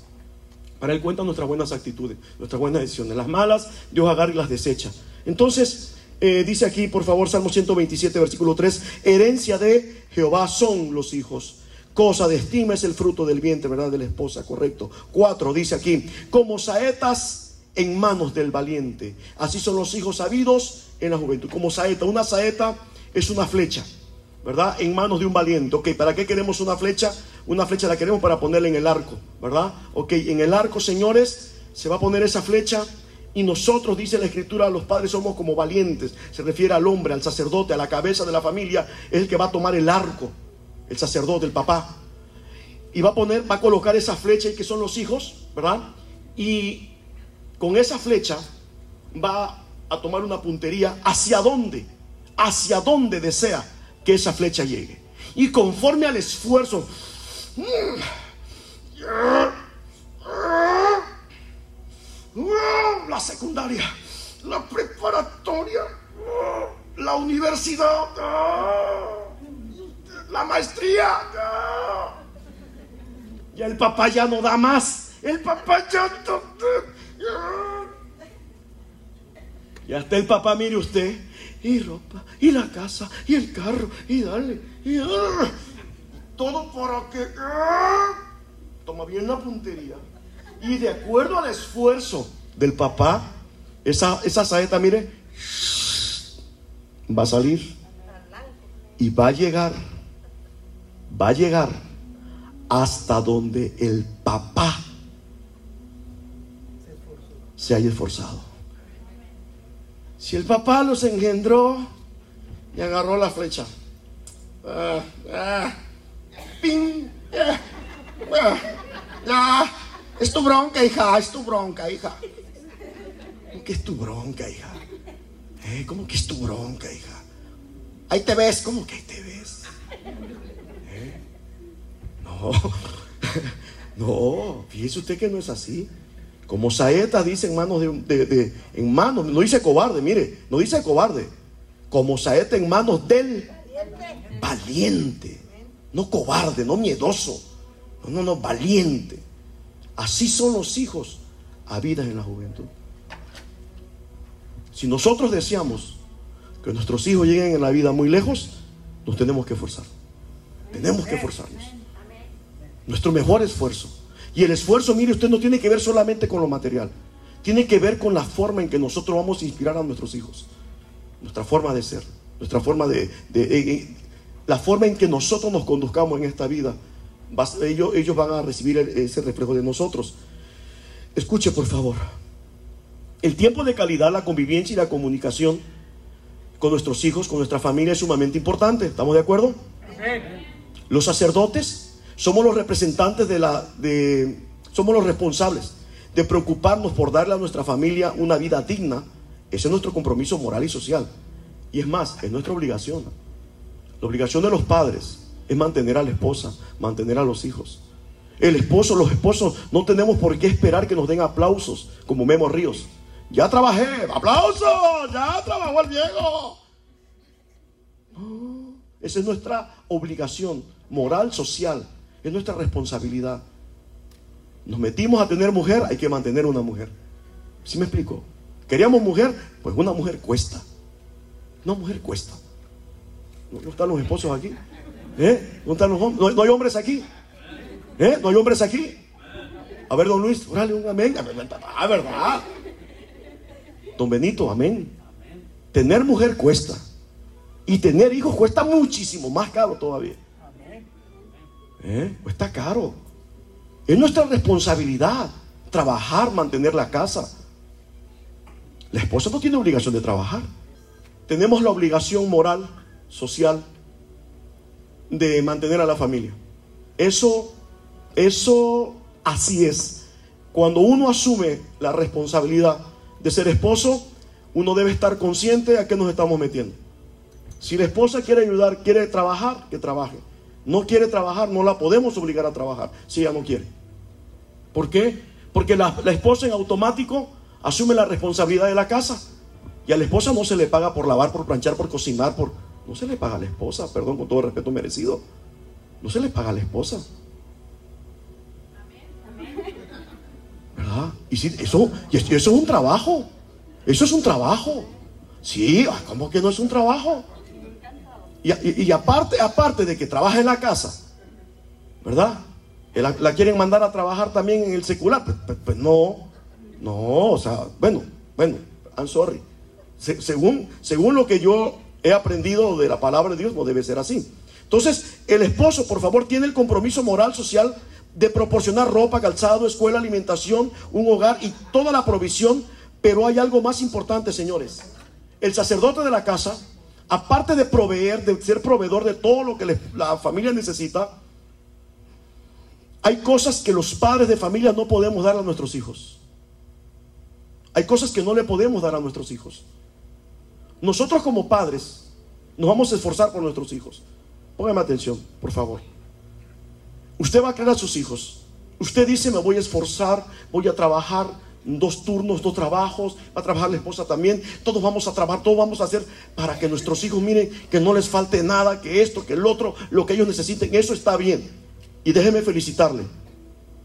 Para Él cuentan nuestras buenas actitudes, nuestras buenas decisiones. Las malas, Dios agarra y las desecha. Entonces, eh, dice aquí, por favor, Salmo 127, versículo 3, herencia de Jehová son los hijos. Cosa de estima es el fruto del vientre, ¿verdad? De la esposa, correcto. 4, dice aquí, como saetas en manos del valiente. Así son los hijos sabidos en la juventud. Como saeta, una saeta es una flecha. ¿verdad? En manos de un valiente. Ok, ¿para qué queremos una flecha? Una flecha la queremos para ponerla en el arco, ¿verdad? Ok, en el arco, señores, se va a poner esa flecha y nosotros, dice la escritura, los padres somos como valientes. Se refiere al hombre, al sacerdote, a la cabeza de la familia. Es el que va a tomar el arco, el sacerdote, el papá. Y va a poner, va a colocar esa flecha y que son los hijos, ¿verdad? Y con esa flecha va a tomar una puntería hacia dónde, hacia dónde desea que esa flecha llegue. Y conforme al esfuerzo, la secundaria, la preparatoria, la universidad, la maestría. Ya el papá ya no da más. El papá ya no. Y hasta el papá, mire usted, y ropa, y la casa, y el carro, y dale, y ah, todo para que ah, toma bien la puntería. Y de acuerdo al esfuerzo del papá, esa, esa saeta, mire, va a salir y va a llegar, va a llegar hasta donde el papá se haya esforzado. Si el papá los engendró y agarró la flecha. Ah, ah, ah, es tu bronca, hija, es tu bronca, hija. ¿Cómo que es tu bronca, hija? ¿Eh? ¿Cómo que es tu bronca, hija? Ahí te ves, ¿cómo que ahí te ves? ¿Eh? No, no, fíjese usted que no es así. Como saeta dice en manos de, en manos, no dice cobarde, mire, no dice cobarde. Como saeta en manos del valiente. No cobarde, no miedoso. No, no, no, valiente. Así son los hijos habidas en la juventud. Si nosotros deseamos que nuestros hijos lleguen en la vida muy lejos, nos tenemos que esforzar. Tenemos que esforzarnos. Nuestro mejor esfuerzo y el esfuerzo, mire, usted no tiene que ver solamente con lo material. Tiene que ver con la forma en que nosotros vamos a inspirar a nuestros hijos. Nuestra forma de ser, nuestra forma de... la forma en que nosotros nos conduzcamos en esta vida. Ellos, ellos van a recibir ese reflejo de nosotros. Escuche, por favor. El tiempo de calidad, la convivencia y la comunicación con nuestros hijos, con nuestra familia es sumamente importante. ¿Estamos de acuerdo? Los sacerdotes somos los representantes de la, de, somos los responsables de preocuparnos por darle a nuestra familia una vida digna. Ese es nuestro compromiso moral y social. Y es más, es nuestra obligación. La obligación de los padres es mantener a la esposa, mantener a los hijos. El esposo, los esposos, no tenemos por qué esperar que nos den aplausos como Memo Ríos. Ya trabajé, aplausos, ya trabajó el viejo. esa es nuestra obligación moral, social es nuestra responsabilidad. Nos metimos a tener mujer, hay que mantener una mujer. ¿Sí me explico? ¿Queríamos mujer? Pues una mujer cuesta. Una mujer cuesta. ¿No, están los esposos aquí? ¿Eh? ¿No están los hombres? ¿No, hay hombres aquí? ¿Eh? ¿No hay hombres aquí? A ver, don Luis, órale un amén. Ah, ¿verdad? Don Benito, amén. Tener mujer cuesta. Y tener hijos cuesta muchísimo, más caro todavía. ¿Eh? Está caro. Es nuestra responsabilidad trabajar, mantener la casa. La esposa no tiene obligación de trabajar. Tenemos la obligación moral, social, de mantener a la familia. Eso, eso así es. Cuando uno asume la responsabilidad de ser esposo, uno debe estar consciente a qué nos estamos metiendo. Si la esposa quiere ayudar, quiere trabajar, que trabaje no quiere trabajar, no la podemos obligar a trabajar si ella no quiere. ¿Por qué? Porque la, esposa en automático asume la responsabilidad de la casa. Y a la esposa no se le paga por lavar, por planchar, por cocinar, por... No se le paga a la esposa, perdón con todo respeto merecido. No se le paga a la esposa. ¿Verdad? Y si, eso, y eso es un trabajo. Eso es un trabajo. Sí, ¿cómo que no es un trabajo? Y, aparte, aparte de que trabaja en la casa, ¿verdad? La, quieren mandar a trabajar también en el secular. Pues, pues, pues no, no, o sea, bueno, bueno, I'm sorry. según, según lo que yo he aprendido de la palabra de Dios, no debe ser así. Entonces, el esposo, por favor, tiene el compromiso moral, social de proporcionar ropa, calzado, escuela, alimentación, un hogar y toda la provisión. Pero hay algo más importante, señores. El sacerdote de la casa, aparte de proveer, de ser proveedor de todo lo que la familia necesita, hay cosas que los padres de familia no podemos dar a nuestros hijos. Hay cosas que no le podemos dar a nuestros hijos. Nosotros como padres nos vamos a esforzar por nuestros hijos. Póngame atención, por favor. Usted va a creer a sus hijos. Usted dice, me voy a esforzar, voy a trabajar dos turnos, dos trabajos, va a trabajar la esposa también. Todos vamos a trabajar, todos vamos a hacer para que nuestros hijos miren que no les falte nada, que esto, que el otro, lo que ellos necesiten. Eso está bien. Y déjeme felicitarle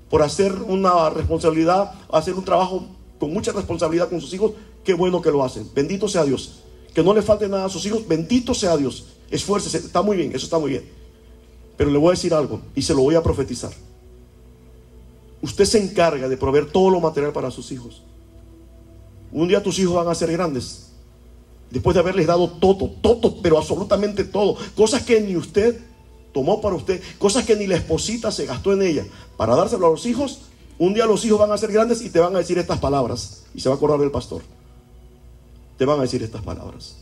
por hacer una responsabilidad, hacer un trabajo con mucha responsabilidad con sus hijos. Qué bueno que lo hacen. Bendito sea Dios que no le falte nada a sus hijos, bendito sea Dios. Esfuércese, está muy bien, eso está muy bien. Pero le voy a decir algo y se lo voy a profetizar. Usted se encarga de proveer todo lo material para sus hijos. Un día tus hijos van a ser grandes. Después de haberles dado todo, todo, pero absolutamente todo. Cosas que ni usted tomó para usted, cosas que ni la esposita se gastó en ella para dárselo a los hijos. Un día los hijos van a ser grandes y te van a decir estas palabras. Y se va a acordar del pastor te van a decir estas palabras.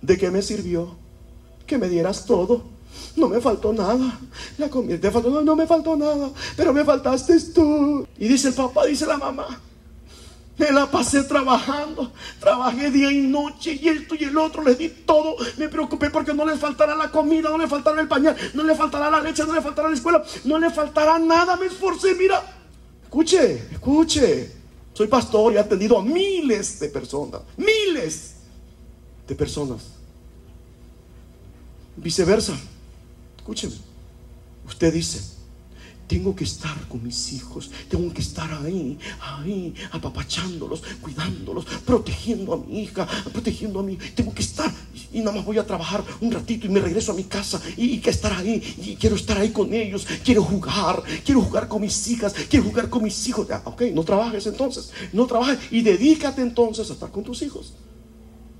¿De qué me sirvió? Que me dieras todo. No me faltó nada. La comida te faltó, no, no me faltó nada. Pero me faltaste tú. Y dice el papá, dice la mamá. Me la pasé trabajando, trabajé día y noche y esto y el otro, les di todo. Me preocupé porque no les faltará la comida, no le faltará el pañal, no le faltará la leche, no le faltará la escuela, no le faltará nada. Me esforcé, mira. Escuche, escuche. Soy pastor y he atendido a miles de personas, miles de personas. Viceversa, escúcheme, usted dice, tengo que estar con mis hijos, tengo que estar ahí, ahí, apapachándolos, cuidándolos, protegiendo a mi hija, protegiendo a mí. Tengo que estar y nada más voy a trabajar un ratito y me regreso a mi casa y, que estar ahí y quiero estar ahí con ellos, quiero jugar, quiero jugar con mis hijas, quiero jugar con mis hijos. ok, no trabajes entonces, no trabajes y dedícate entonces a estar con tus hijos.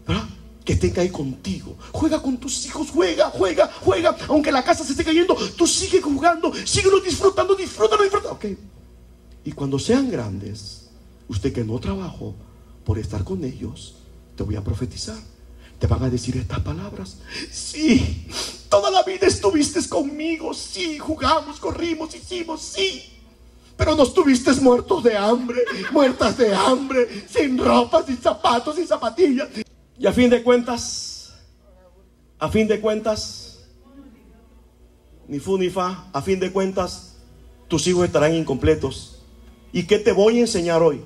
¿Verdad? Que tenga ahí contigo. Juega con tus hijos, juega, juega, juega. Aunque la casa se esté cayendo, tú sigue jugando, síguelo disfrutando, disfrútalo, disfrútalo. Ok. Y cuando sean grandes, usted que no trabajó por estar con ellos, te voy a profetizar. Te van a decir estas palabras. Sí, toda la vida estuviste conmigo. Sí, jugamos, corrimos, hicimos, sí. Pero no estuviste muertos de hambre, muertas de hambre, sin ropa, sin zapatos, sin zapatillas. Y a fin de cuentas, a fin de cuentas, ni fu ni fa, a fin de cuentas, tus hijos estarán incompletos. ¿Y qué te voy a enseñar hoy?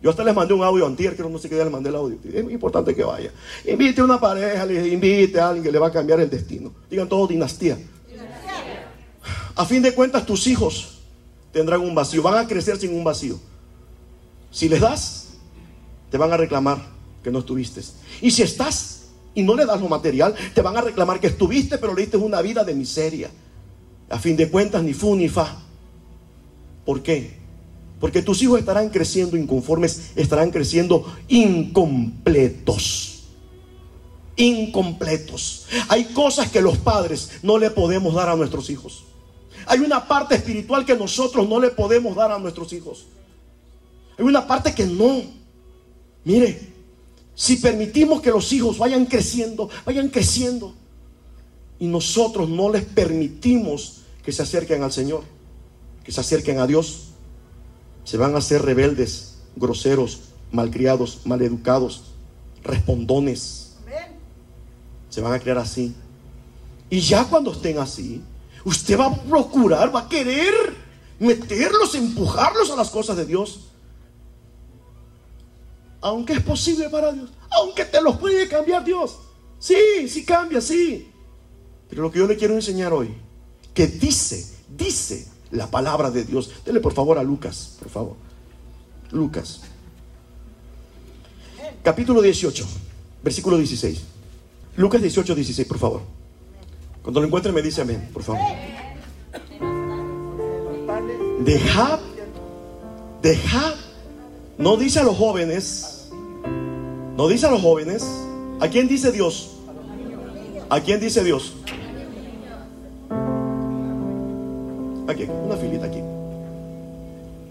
Yo hasta les mandé un audio antier, que no sé qué día les mandé el audio. Es muy importante que vaya. Invite a una pareja, invite a alguien que le va a cambiar el destino. Digan todo dinastía. A fin de cuentas, tus hijos tendrán un vacío, van a crecer sin un vacío. Si les das, te van a reclamar que no estuviste. Y si estás y no le das lo material, te van a reclamar que estuviste, pero le diste una vida de miseria. A fin de cuentas, ni fu ni fa. ¿Por qué? Porque tus hijos estarán creciendo inconformes, estarán creciendo incompletos. Incompletos. Hay cosas que los padres no le podemos dar a nuestros hijos. Hay una parte espiritual que nosotros no le podemos dar a nuestros hijos. Hay una parte que no. Mire, si permitimos que los hijos vayan creciendo, vayan creciendo, y nosotros no les permitimos que se acerquen al Señor, que se acerquen a Dios, se van a hacer rebeldes, groseros, malcriados, maleducados, respondones. Se van a crear así. Y ya cuando estén así, usted va a procurar, va a querer meterlos, empujarlos a las cosas de Dios aunque es posible para Dios, aunque te los puede cambiar Dios. Sí, sí cambia, sí. Pero lo que yo le quiero enseñar hoy, que dice, dice la palabra de Dios. Dele por favor a Lucas, por favor. Lucas. Capítulo 18, versículo 16. Lucas 18, 16, por favor. Cuando lo encuentre me dice amén, por favor. Dejad, dejad. No dice a los jóvenes, no dice a los jóvenes. ¿A quién dice Dios? ¿A quién dice Dios? Aquí, una filita aquí.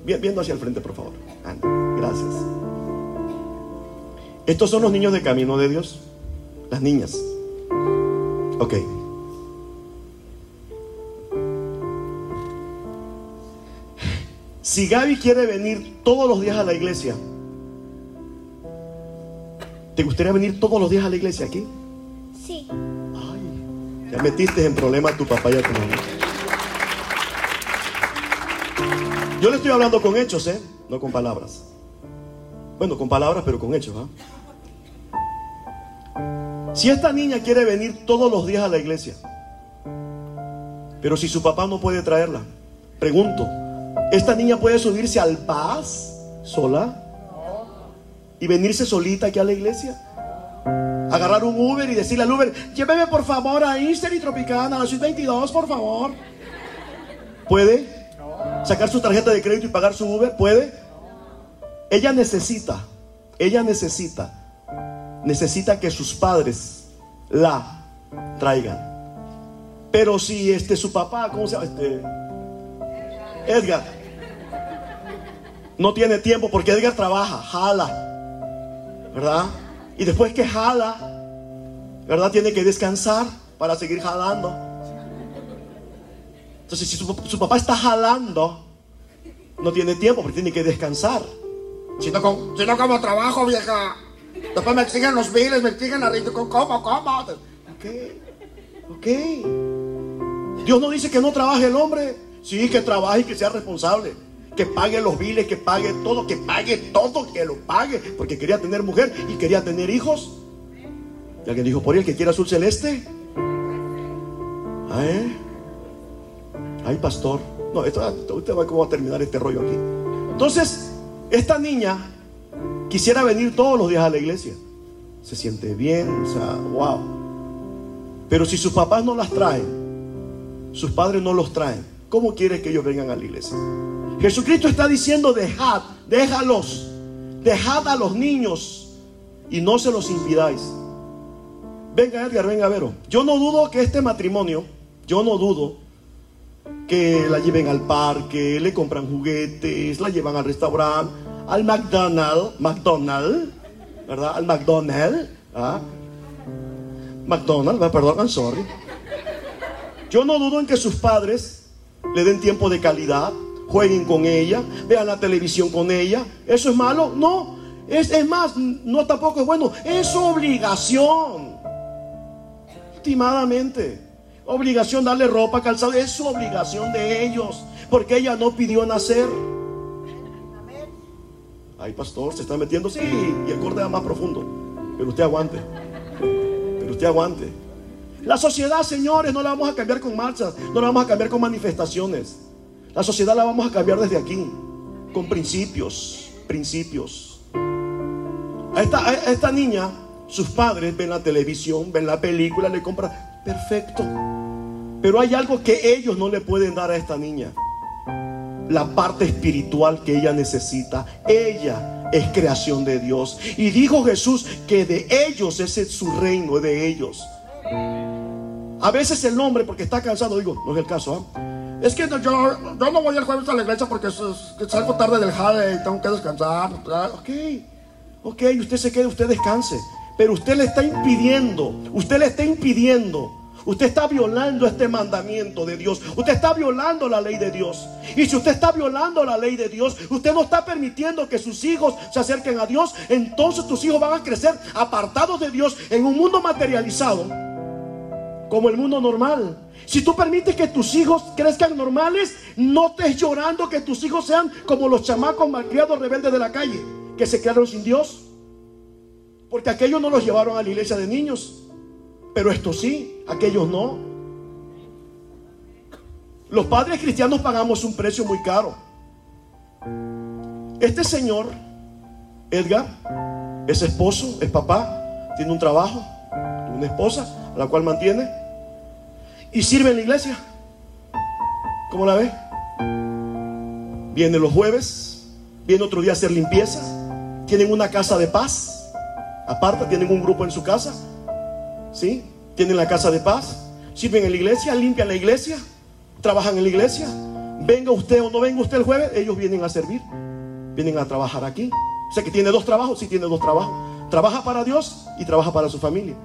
Viendo hacia el frente, por favor. Gracias. Estos son los niños de camino de Dios. Las niñas. Ok. Si Gaby quiere venir todos los días a la iglesia, ¿te gustaría venir todos los días a la iglesia aquí? Sí. Ay, ya metiste en problema a tu papá y a tu mamá. Yo le estoy hablando con hechos, ¿eh? No con palabras. Bueno, con palabras, pero con hechos, ¿ah? Si esta niña quiere venir todos los días a la iglesia, pero si su papá no puede traerla, pregunto, ¿esta niña puede subirse al paz sola? ¿Y venirse solita aquí a la iglesia? Agarrar un Uber y decirle al Uber, lléveme por favor a Easter y Tropicana, a la 22, por favor. ¿Puede? sacar su tarjeta de crédito y pagar su Uber? ¿Puede? Ella necesita, ella necesita, necesita que sus padres la traigan. Pero si este su papá, ¿cómo se llama? Este, Edgar, no tiene tiempo porque Edgar trabaja, jala, ¿verdad? Y después que jala, ¿verdad? Tiene que descansar para seguir jalando. Entonces, si su, papá está jalando, no tiene tiempo porque tiene que descansar. Si no, como, si no como trabajo, vieja. Después me exigen los biles, me exigen la renta. ¿Cómo? ¿Cómo? Ok. Ok. Dios no dice que no trabaje el hombre. Sí, que trabaje y que sea responsable. Que pague los biles, que pague todo, que pague todo, que lo pague. Porque quería tener mujer y quería tener hijos. Y alguien dijo, por el que quiera azul celeste. ¿Ah, eh? Ay, pastor. No, esto, usted va cómo va a terminar este rollo aquí. Entonces, esta niña quisiera venir todos los días a la iglesia. Se siente bien, o sea, wow. Pero si sus papás no las traen, sus padres no los traen, ¿cómo quiere que ellos vengan a la iglesia? Jesucristo está diciendo, dejad, déjalos, dejad a los niños y no se los impidáis. Venga Edgar, venga Vero. Yo no dudo que este matrimonio, yo no dudo que la lleven al parque, le compran juguetes, la llevan al restaurante, al McDonald's, McDonald's, ¿verdad? Al McDonald's, ¿ah? McDonald's, perdón, I'm sorry. Yo no dudo en que sus padres le den tiempo de calidad, jueguen con ella, vean la televisión con ella. ¿Eso es malo? No. Es, es más, no tampoco es bueno. Es obligación. Estimadamente obligación darle ropa, calzado. Es su obligación de ellos. Porque ella no pidió nacer. Ay, pastor, se está metiendo. Sí, y el corte va más profundo. Pero usted aguante. Pero usted aguante. La sociedad, señores, no la vamos a cambiar con marchas. No la vamos a cambiar con manifestaciones. La sociedad la vamos a cambiar desde aquí. Con principios. Principios. A esta, niña, sus padres ven la televisión, ven la película, le compran. Perfecto. Pero hay algo que ellos no le pueden dar a esta niña. La parte espiritual que ella necesita. Ella es creación de Dios. Y dijo Jesús que de ellos es su reino, de ellos. A veces el hombre, porque está cansado, digo, no es el caso, ¿ah? Es que yo, no voy el jueves a la iglesia porque salgo tarde del jale y tengo que descansar. Ok, ok, usted se quede, usted descanse. Pero usted le está impidiendo, usted le está impidiendo Usted está violando este mandamiento de Dios. Usted está violando la ley de Dios. Y si usted está violando la ley de Dios, usted no está permitiendo que sus hijos se acerquen a Dios. Entonces tus hijos van a crecer apartados de Dios en un mundo materializado como el mundo normal. Si tú permites que tus hijos crezcan normales, no estés llorando que tus hijos sean como los chamacos malcriados rebeldes de la calle, que se quedaron sin Dios. Porque aquellos no los llevaron a la iglesia de niños. pero estos sí, aquellos no. Los padres cristianos pagamos un precio muy caro. Este señor, Edgar, es esposo, es papá, tiene un trabajo, una esposa la cual mantiene y sirve en la iglesia. ¿Cómo la ve? Viene los jueves, viene otro día a hacer limpieza, tienen una casa de paz, aparte tienen un grupo en su casa, ¿sí? Tienen la casa de paz, sirven en la iglesia, limpian la iglesia, trabajan en la iglesia. Venga usted o no venga usted el jueves, ellos vienen a servir, vienen a trabajar aquí. O sea que tiene dos trabajos, sí tiene dos trabajos. Trabaja para Dios y trabaja para su familia.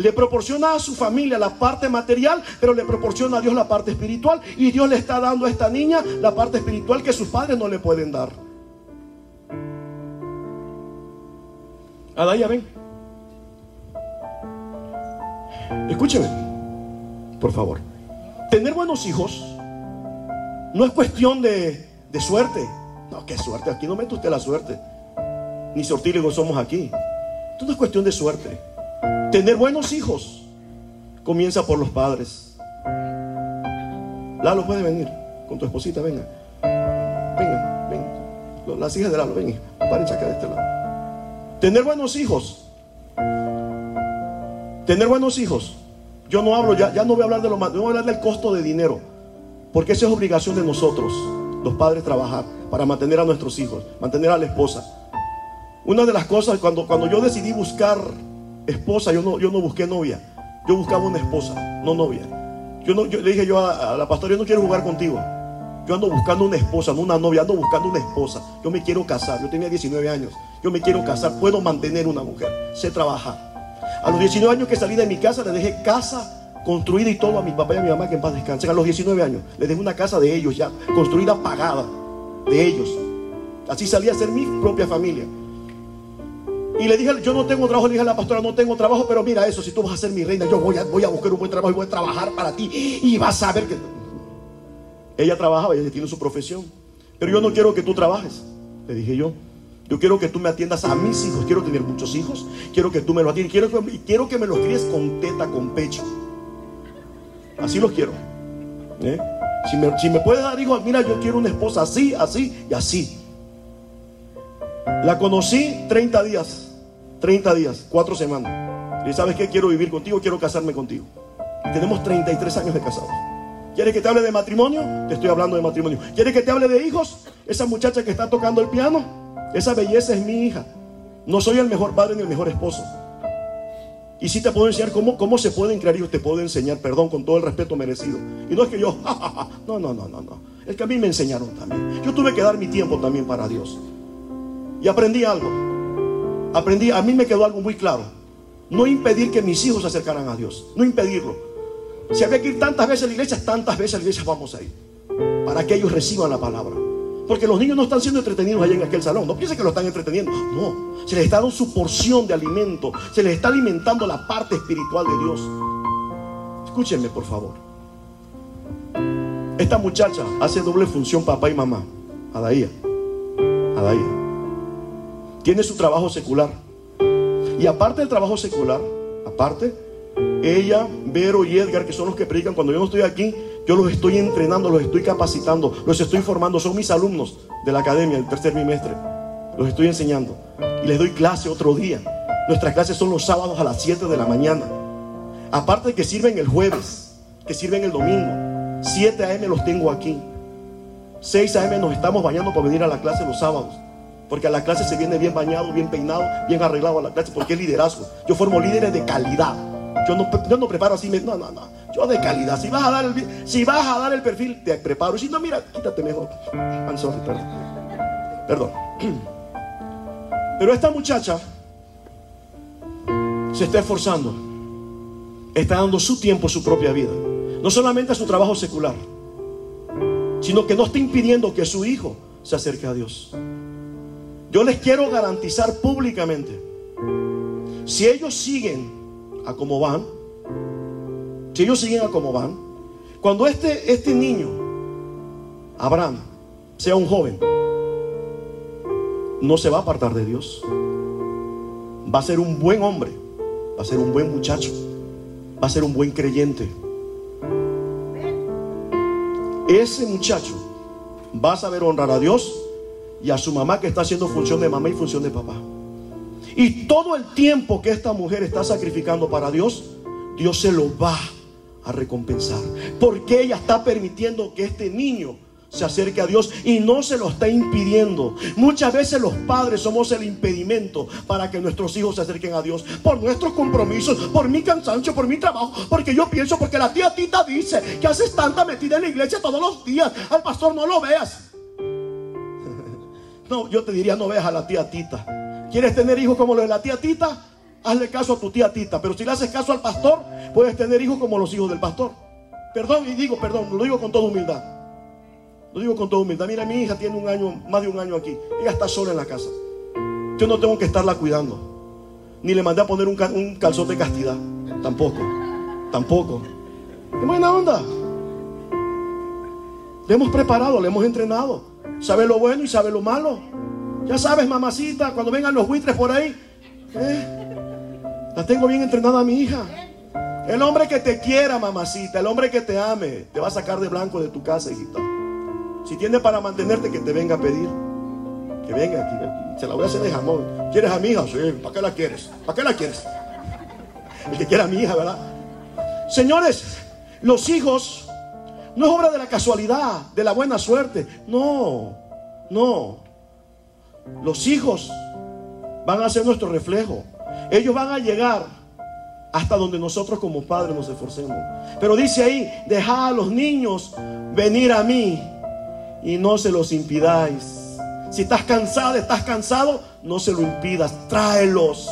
Le proporciona a su familia la parte material, pero le proporciona a Dios la parte espiritual. Y Dios le está dando a esta niña la parte espiritual que sus padres no le pueden dar. Adaya, ven. Escúcheme, por favor. Tener buenos hijos no es cuestión de, de suerte. No, qué suerte. Aquí no mete usted la suerte. Ni sortílegos somos aquí. Esto no es cuestión de suerte. Tener buenos hijos comienza por los padres. Lalo puede venir con tu esposita, venga. Venga, venga. Las hijas de Lalo, venga. Párense acá de este lado. Tener buenos hijos. Tener buenos hijos. Yo no hablo, ya, ya no voy a hablar de lo más, no voy a hablar del costo de dinero. Porque esa es obligación de nosotros, los padres, trabajar para mantener a nuestros hijos, mantener a la esposa. Una de las cosas, cuando, cuando yo decidí buscar esposa, yo no, yo no busqué novia. Yo buscaba una esposa, no novia. Yo, no, yo le dije yo a, la pastora, yo no quiero jugar contigo. Yo ando buscando una esposa, no una novia, ando buscando una esposa. Yo me quiero casar, yo tenía 19 años. Yo me quiero casar, puedo mantener una mujer, sé trabajar. A los 19 años que salí de mi casa, le dejé casa construida y todo a mi papá y a mi mamá que en paz descansen. A los 19 años, le dejé una casa de ellos ya, construida, pagada, de ellos. Así salí a ser mi propia familia. Y le dije, yo no tengo trabajo, le dije a la pastora, no tengo trabajo, pero mira eso, si tú vas a ser mi reina, yo voy a, buscar un buen trabajo y voy a trabajar para ti. Y vas a ver que... Ella trabajaba, ella tiene su profesión. Pero yo no quiero que tú trabajes, le dije yo. Yo quiero que tú me atiendas a mis hijos. Quiero tener muchos hijos. Quiero que tú me los atiendas. Quiero, quiero que me los críes con teta, con pecho. Así los quiero. ¿Eh? Si, me, si me puedes dar hijos, mira, yo quiero una esposa así, así y así. La conocí 30 días. 30 días, 4 semanas. Y sabes qué? Quiero vivir contigo, quiero casarme contigo. Tenemos 33 años de casados. ¿Quieres que te hable de matrimonio? Te estoy hablando de matrimonio. ¿Quieres que te hable de hijos? Esa muchacha que está tocando el piano, esa belleza es mi hija. No soy el mejor padre ni el mejor esposo. Y sí te puedo enseñar cómo, cómo se pueden crear hijos, te puedo enseñar, perdón, con todo el respeto merecido. Y no es que yo, ja, ja, ja. no, no, no, no, no. Es que a mí me enseñaron también. Yo tuve que dar mi tiempo también para Dios. Y aprendí algo. Aprendí, a mí me quedó algo muy claro. No impedir que mis hijos se acercaran a Dios. No impedirlo. Si había que ir tantas veces a la iglesia, tantas veces a la iglesia vamos a ir. Para que ellos reciban la palabra. Porque los niños no están siendo entretenidos allá en aquel salón. No piensen que lo están entreteniendo. No. Se les está dando su porción de alimento. Se les está alimentando la parte espiritual de Dios. Escúchenme, por favor. Esta muchacha hace doble función papá y mamá. Adaía. Adaía. Tiene su trabajo secular. Y aparte del trabajo secular, aparte, ella, Vero y Edgar, que son los que predican, cuando yo no estoy aquí, yo los estoy entrenando, los estoy capacitando, los estoy formando, son mis alumnos de la academia, del tercer bimestre. Los estoy enseñando. Y les doy clase otro día. Nuestras clases son los sábados a las 7 de la mañana. Aparte que sirven el jueves, que sirven el domingo. 7 a.m. los tengo aquí. 6 a.m. nos estamos bañando para venir a la clase los sábados. Porque a la clase se viene bien bañado, bien peinado, bien arreglado a la clase, porque es liderazgo. Yo formo líderes de calidad. Yo no, yo no preparo así, no, no, no. Yo de calidad. Si vas a dar el, si vas a dar el perfil, te preparo. Si no, mira, quítate mejor. I'm perdón. Perdón. Pero esta muchacha se está esforzando. Está dando su tiempo, su propia vida. No solamente a su trabajo secular, sino que no está impidiendo que su hijo se acerque a Dios. Yo les quiero garantizar públicamente, si ellos siguen a como van, si ellos siguen a como van, cuando este, este niño, Abraham, sea un joven, no se va a apartar de Dios. Va a ser un buen hombre, va a ser un buen muchacho, va a ser un buen creyente. Ese muchacho va a saber honrar a Dios y a su mamá que está haciendo función de mamá y función de papá. Y todo el tiempo que esta mujer está sacrificando para Dios, Dios se lo va a recompensar. Porque ella está permitiendo que este niño se acerque a Dios y no se lo está impidiendo. Muchas veces los padres somos el impedimento para que nuestros hijos se acerquen a Dios por nuestros compromisos, por mi cansancio, por mi trabajo, porque yo pienso, porque la tía Tita dice que haces tanta metida en la iglesia todos los días, al pastor no lo veas. No, yo te diría no veas a la tía Tita. ¿Quieres tener hijos como los de la tía Tita? Hazle caso a tu tía Tita, pero si le haces caso al pastor, puedes tener hijos como los hijos del pastor. Perdón, y digo perdón, lo digo con toda humildad. Lo digo con toda humildad. Mira, mi hija tiene un año, más de un año aquí. Ella está sola en la casa. Yo no tengo que estarla cuidando. Ni le mandé a poner un, un calzón de castidad. Tampoco. Tampoco. ¿Qué buena onda? Le hemos preparado, le hemos entrenado. Sabe lo bueno y sabe lo malo. Ya sabes, mamacita, cuando vengan los buitres por ahí. ¿eh? La tengo bien entrenada a mi hija. El hombre que te quiera, mamacita, el hombre que te ame, te va a sacar de blanco de tu casa, hijita. Si tiene para mantenerte, que te venga a pedir. Que venga aquí. Se la voy a hacer de jamón. ¿Quieres a mi hija? Sí. ¿Para qué la quieres? ¿Para qué la quieres? El que quiera a mi hija, ¿verdad? Señores, los hijos no es obra de la casualidad, de la buena suerte. No, no. Los hijos van a ser nuestro reflejo. Ellos van a llegar hasta donde nosotros como padres nos esforcemos. Pero dice ahí, dejad a los niños venir a mí y no se los impidáis. Si estás cansado, estás cansado, no se lo impidas, tráelos.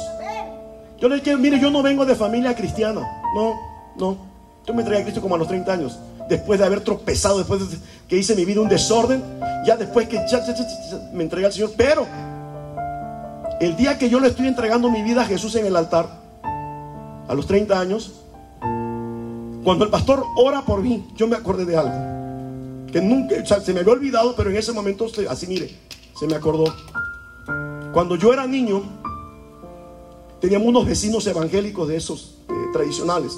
Yo le quiero, mire, yo no vengo de familia cristiana. No, no. Yo me entregué a Cristo como a los 30 años. Después de haber tropezado, después de que hice mi vida un desorden. Ya después que ya, me entregué al Señor. Pero el día que yo le estoy entregando mi vida a Jesús en el altar, a los 30 años, cuando el pastor ora por mí, yo me acordé de algo que nunca, se me había olvidado, pero en ese momento, así mire, se me acordó. Cuando yo era niño, teníamos unos vecinos evangélicos de esos eh, tradicionales.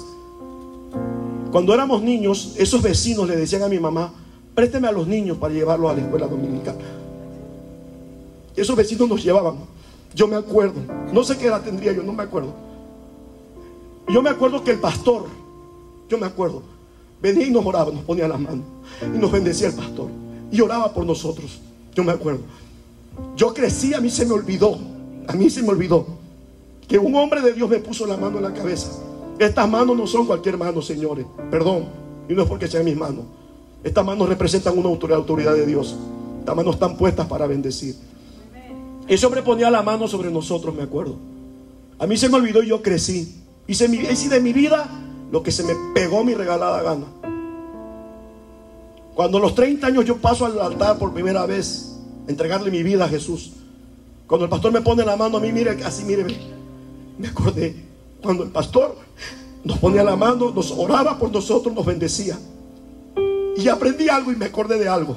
Cuando éramos niños, esos vecinos le decían a mi mamá, présteme a los niños para llevarlos a la escuela dominical. Esos vecinos nos llevaban. Yo me acuerdo, no sé qué edad tendría yo, no me acuerdo. Yo me acuerdo que el pastor, yo me acuerdo, venía y nos oraba, nos ponía las manos y nos bendecía el pastor y oraba por nosotros. Yo me acuerdo. Yo crecí, a mí se me olvidó, a mí se me olvidó que un hombre de Dios me puso la mano en la cabeza. Estas manos no son cualquier mano, señores. Perdón, y no es porque sean mis manos. Estas manos representan una autoridad, autoridad de Dios. Estas manos están puestas para bendecir. Ese hombre ponía la mano sobre nosotros, me acuerdo. A mí se me olvidó y yo crecí. Hice, mi, de mi vida lo que se me pegó mi regalada gana. Cuando a los 30 años yo paso al altar por primera vez, entregarle mi vida a Jesús. Cuando el pastor me pone la mano a mí, mire, así, mire, me acordé. Cuando el pastor nos ponía la mano, nos oraba por nosotros, nos bendecía. Y aprendí algo y me acordé de algo.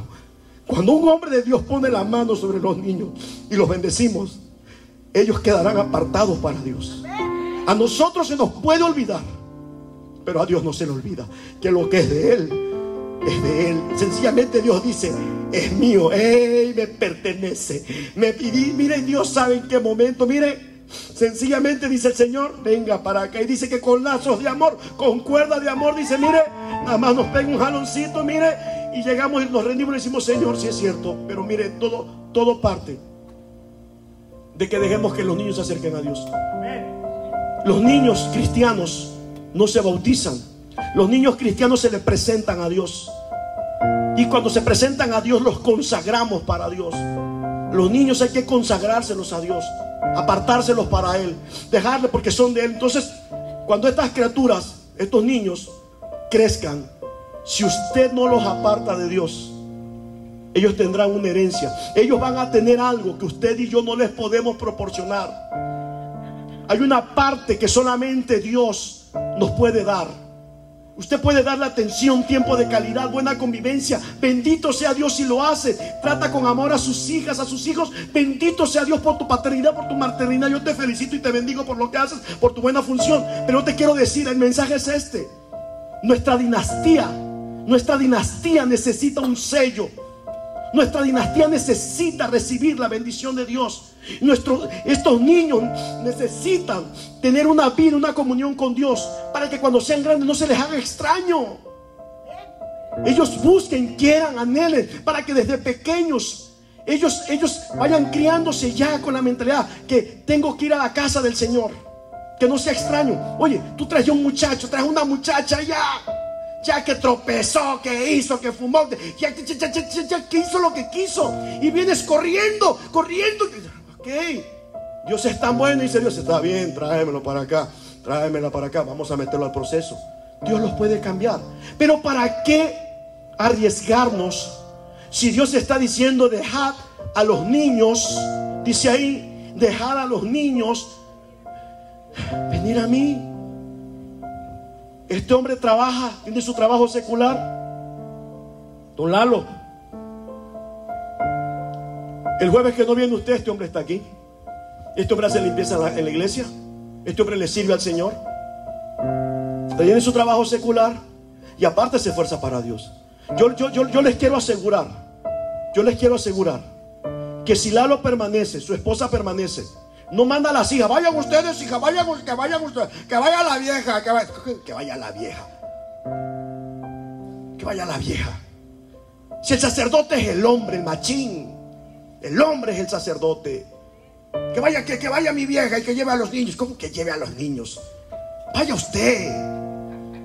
Cuando un hombre de Dios pone la mano sobre los niños y los bendecimos, ellos quedarán apartados para Dios. A nosotros se nos puede olvidar pero a Dios no se le olvida que lo que es de Él es de Él. Sencillamente Dios dice, es mío, ¡ey! me pertenece. Me pidí, mire, Dios sabe en qué momento, mire. Sencillamente dice el Señor, venga para acá. Y dice que con lazos de amor, con cuerda de amor, dice, mire, nada más nos pega un jaloncito, mire, y llegamos y nos rendimos y decimos, Señor, sí es cierto, pero mire, todo, todo parte de que dejemos que los niños se acerquen a Dios. Los niños cristianos no se bautizan. Los niños cristianos se les presentan a Dios. Y cuando se presentan a Dios los consagramos para Dios. Los niños hay que consagrárselos a Dios, apartárselos para Él, dejarle porque son de Él. Entonces, cuando estas criaturas, estos niños, crezcan, si usted no los aparta de Dios, ellos tendrán una herencia. Ellos van a tener algo que usted y yo no les podemos proporcionar. Hay una parte que solamente Dios nos puede dar. Usted puede darle atención, tiempo de calidad, buena convivencia. Bendito sea Dios si lo hace. Trata con amor a sus hijas, a sus hijos. Bendito sea Dios por tu paternidad, por tu maternidad. Yo te felicito y te bendigo por lo que haces, por tu buena función. Pero te quiero decir, el mensaje es este. Nuestra dinastía, nuestra dinastía necesita un sello. Nuestra dinastía necesita recibir la bendición de Dios. Estos niños necesitan tener una vida, una comunión con Dios, para que cuando sean grandes no se les haga extraño. Ellos busquen, quieran, anhelen, para que desde pequeños ellos, ellos vayan criándose ya con la mentalidad que tengo que ir a la casa del Señor. Que no sea extraño. Oye, tú traes un muchacho, traes una muchacha ya ya que tropezó, que hizo, que fumó, ya, que hizo lo que quiso. Y vienes corriendo, corriendo. Ok, Dios es tan bueno y dice Dios está bien, tráemelo para acá, tráemela para acá, vamos a meterlo al proceso. Dios los puede cambiar. Pero ¿para qué arriesgarnos si Dios está diciendo dejad a los niños, dice ahí, dejad a los niños venir a mí? Este hombre trabaja, tiene su trabajo secular. Don Lalo. El jueves que no viene usted, este hombre está aquí. Este hombre hace limpieza en la, iglesia. Este hombre le sirve al Señor. Tiene su trabajo secular y aparte se esfuerza para Dios. Yo, yo, yo, yo les quiero asegurar, yo les quiero asegurar que si Lalo permanece, su esposa permanece, no manda a las hijas, vayan ustedes, hija, vayan, que vayan ustedes, que vaya la vieja, que vaya, que vaya la vieja. Que vaya la vieja. Si el sacerdote es el hombre, el machín, el hombre es el sacerdote. Que vaya, que, vaya mi vieja y que lleve a los niños. ¿Cómo que lleve a los niños? Vaya usted.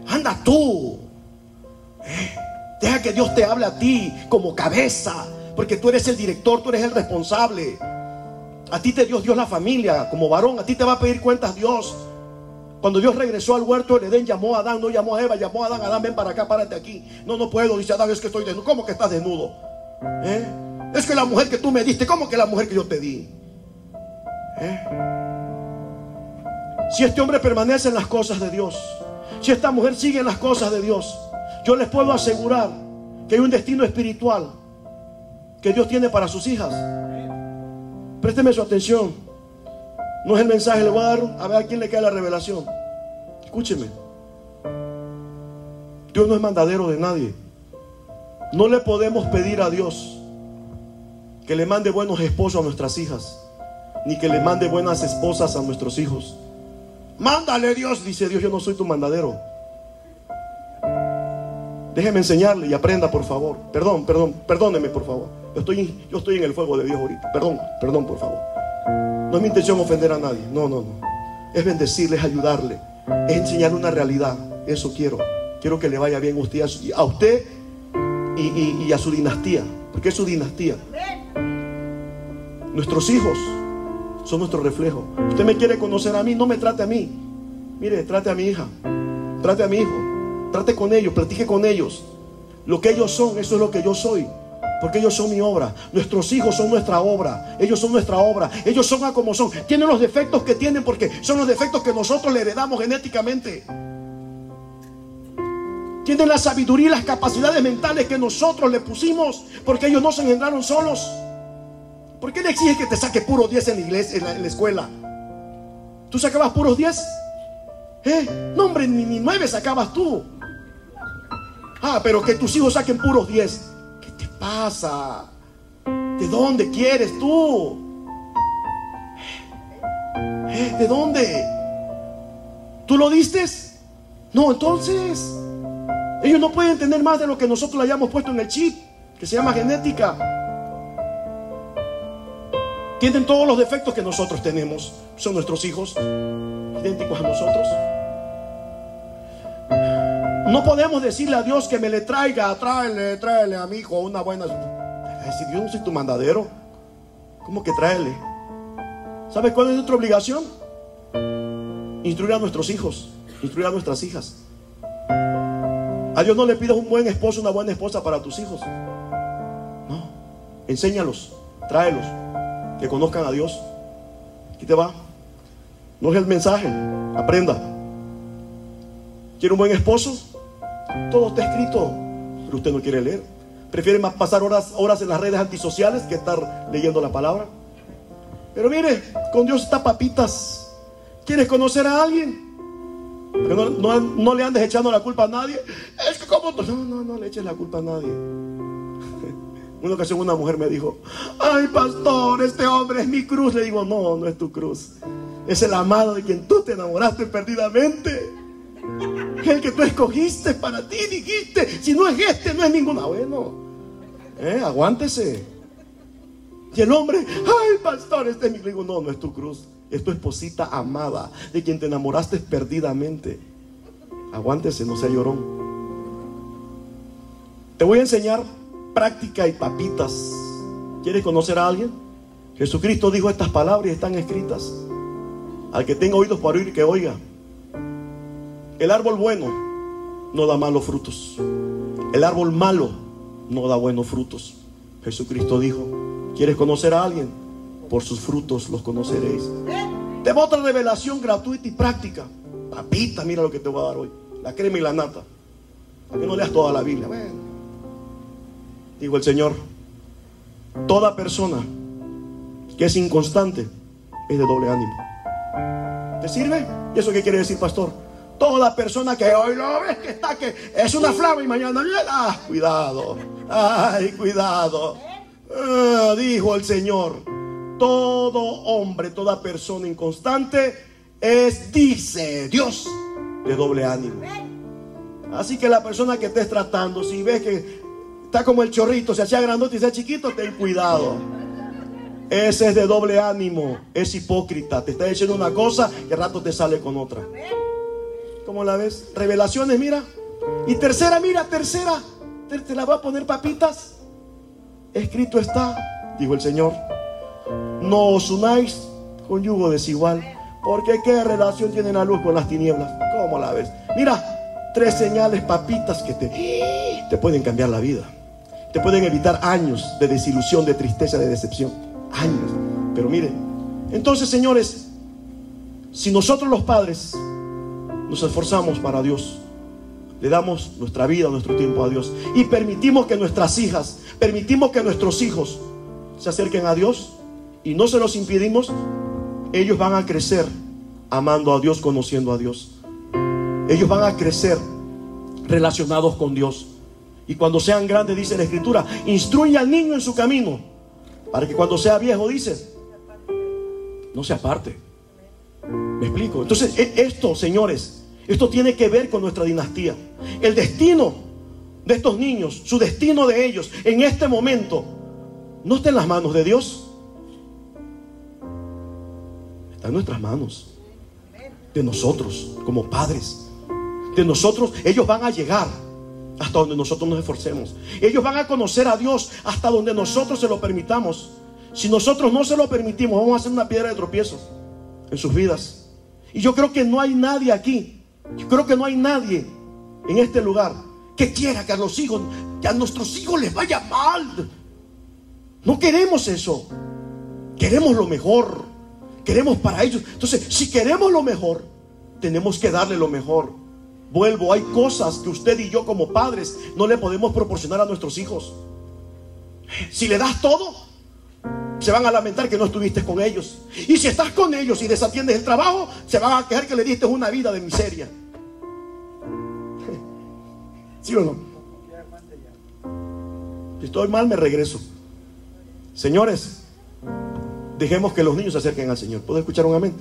Anda tú. Eh, deja que Dios te hable a ti como cabeza. Porque tú eres el director, tú eres el responsable. A ti te dio Dios la familia como varón. A ti te va a pedir cuentas Dios. Cuando Dios regresó al huerto del Edén, llamó a Adán, no llamó a Eva, llamó a Adán, Adán, ven para acá, párate aquí. No, no puedo, dice Adán, es que estoy desnudo. ¿Cómo que estás desnudo? ¿Eh? Es que la mujer que tú me diste, ¿cómo que la mujer que yo te di? ¿Eh? Si este hombre permanece en las cosas de Dios, si esta mujer sigue en las cosas de Dios, yo les puedo asegurar que hay un destino espiritual que Dios tiene para sus hijas. Présteme su atención. No es el mensaje, le voy a dar a ver a quién le cae la revelación. Escúcheme. Dios no es mandadero de nadie. No le podemos pedir a Dios que le mande buenos esposos a nuestras hijas, ni que le mande buenas esposas a nuestros hijos. Mándale Dios, dice Dios, yo no soy tu mandadero. Déjeme enseñarle y aprenda, por favor. Perdón, perdón, perdóneme, por favor. Yo estoy, yo estoy en el fuego de Dios ahorita. Perdón, perdón, por favor. No es mi intención ofender a nadie. No, no, no. Es bendecirle, es ayudarle. Es enseñarle una realidad. Eso quiero. Quiero que le vaya bien a usted, a usted y, y a su dinastía. Porque es su dinastía. Nuestros hijos son nuestro reflejo. Usted me quiere conocer a mí, no me trate a mí. Mire, trate a mi hija. Trate a mi hijo. Trate con ellos, platique con ellos. Lo que ellos son, eso es lo que yo soy. Porque ellos son mi obra. Nuestros hijos son nuestra obra. Ellos son nuestra obra. Ellos son a como son. Tienen los defectos que tienen porque son los defectos que nosotros le heredamos genéticamente. Tienen la sabiduría y las capacidades mentales que nosotros le pusimos porque ellos no se engendraron solos. ¿Por qué le exiges que te saque puros 10 en la iglesia, en la, escuela? ¿Tú sacabas puros 10? ¿Eh? No, hombre, ni, ni 9 sacabas tú. Ah, pero que tus hijos saquen puros 10 pasa? ¿De dónde quieres tú? ¿Eh? ¿De dónde? ¿Tú lo diste? No, entonces ellos no pueden tener más de lo que nosotros le hayamos puesto en el chip, que se llama genética. Tienen todos los defectos que nosotros tenemos. Son nuestros hijos, idénticos a nosotros. No podemos decirle a Dios que me le traiga, tráele, tráele a mi hijo una buena. Si Dios no soy tu mandadero, ¿cómo que tráele? ¿Sabes cuál es nuestra obligación? Instruir a nuestros hijos, instruir a nuestras hijas. A Dios no le pidas un buen esposo, una buena esposa para tus hijos. No, enséñalos, tráelos, que conozcan a Dios. Aquí te va. No es el mensaje, aprenda. ¿Quiere un buen esposo? Todo está escrito, pero usted no quiere leer. Prefiere más pasar horas, horas en las redes antisociales que estar leyendo la palabra. Pero mire, con Dios está papitas. ¿Quieres conocer a alguien? No, no, le andes echando la culpa a nadie. Es que como... No, no, no le eches la culpa a nadie. Una ocasión una mujer me dijo, ay pastor, este hombre es mi cruz. Le digo, no, no es tu cruz. Es el amado de quien tú te enamoraste perdidamente. El que tú escogiste para ti, dijiste, si no es este, no es ninguna. Bueno, eh, aguántese. Y el hombre, ay pastor, este es mi... Digo, no, no es tu cruz. Es tu esposita amada, de quien te enamoraste perdidamente. Aguántese, no sea llorón. Te voy a enseñar práctica y papitas. ¿Quieres conocer a alguien? Jesucristo dijo estas palabras y están escritas. Al que tenga oídos para oír, que oiga. El árbol bueno no da malos frutos. El árbol malo no da buenos frutos. Jesucristo dijo, ¿quieres conocer a alguien? Por sus frutos los conoceréis. Te voy a otra revelación gratuita y práctica. Papita, mira lo que te voy a dar hoy. La crema y la nata. Para que no leas toda la Biblia. Digo el Señor, toda persona que es inconstante es de doble ánimo. ¿Te sirve? ¿Y eso qué quiere decir, pastor? Toda persona que hoy lo ves que está, que es una flama y mañana ah, cuidado, ay, cuidado. Ah, dijo el Señor, todo hombre, toda persona inconstante es, dice Dios, de doble ánimo. Así que la persona que estés tratando, si ves que Está como el chorrito, se hacía grandote y se chiquito, ten cuidado. Ese es de doble ánimo, es hipócrita. Te está diciendo una cosa y al rato te sale con otra. ¿Cómo la ves? Revelaciones, mira. Y tercera, mira, tercera. Te, la voy a poner papitas. Escrito está, dijo el Señor. No os unáis con yugo desigual. Porque qué relación tiene la luz con las tinieblas. ¿Cómo la ves? Mira, tres señales papitas que te, te pueden cambiar la vida te pueden evitar años de desilusión, de tristeza, de decepción. Años. Pero miren, entonces señores, si nosotros los padres nos esforzamos para Dios, le damos nuestra vida, nuestro tiempo a Dios y permitimos que nuestras hijas, permitimos que nuestros hijos se acerquen a Dios y no se los impedimos, ellos van a crecer amando a Dios, conociendo a Dios. Ellos van a crecer relacionados con Dios. Y cuando sean grandes, dice la escritura, instruye al niño en su camino, para que cuando sea viejo, dice, no se aparte. ¿Me explico? Entonces, e, esto, señores, esto tiene que ver con nuestra dinastía. El destino de estos niños, su destino de ellos en este momento, no está en las manos de Dios. Está en nuestras manos. De nosotros, como padres. De nosotros, ellos van a llegar hasta donde nosotros nos esforcemos. Ellos van a conocer a Dios hasta donde nosotros se lo permitamos. Si nosotros no se lo permitimos, vamos a hacer una piedra de tropiezo en sus vidas. Y yo creo que no hay nadie aquí, yo creo que no hay nadie en este lugar que quiera que a los hijos, que a nuestros hijos les vaya mal. No queremos eso. Queremos lo mejor. Queremos para ellos. Entonces, si queremos lo mejor, tenemos que darle lo mejor. Vuelvo, hay cosas que usted y yo como padres no le podemos proporcionar a nuestros hijos. Si le das todo, se van a lamentar que no estuviste con ellos. Y si estás con ellos y desatiendes el trabajo, se van a quejar que le diste una vida de miseria. ¿Sí o no? Si estoy mal, me regreso. Señores, dejemos que los niños se acerquen al Señor. ¿Puedo escuchar un amén?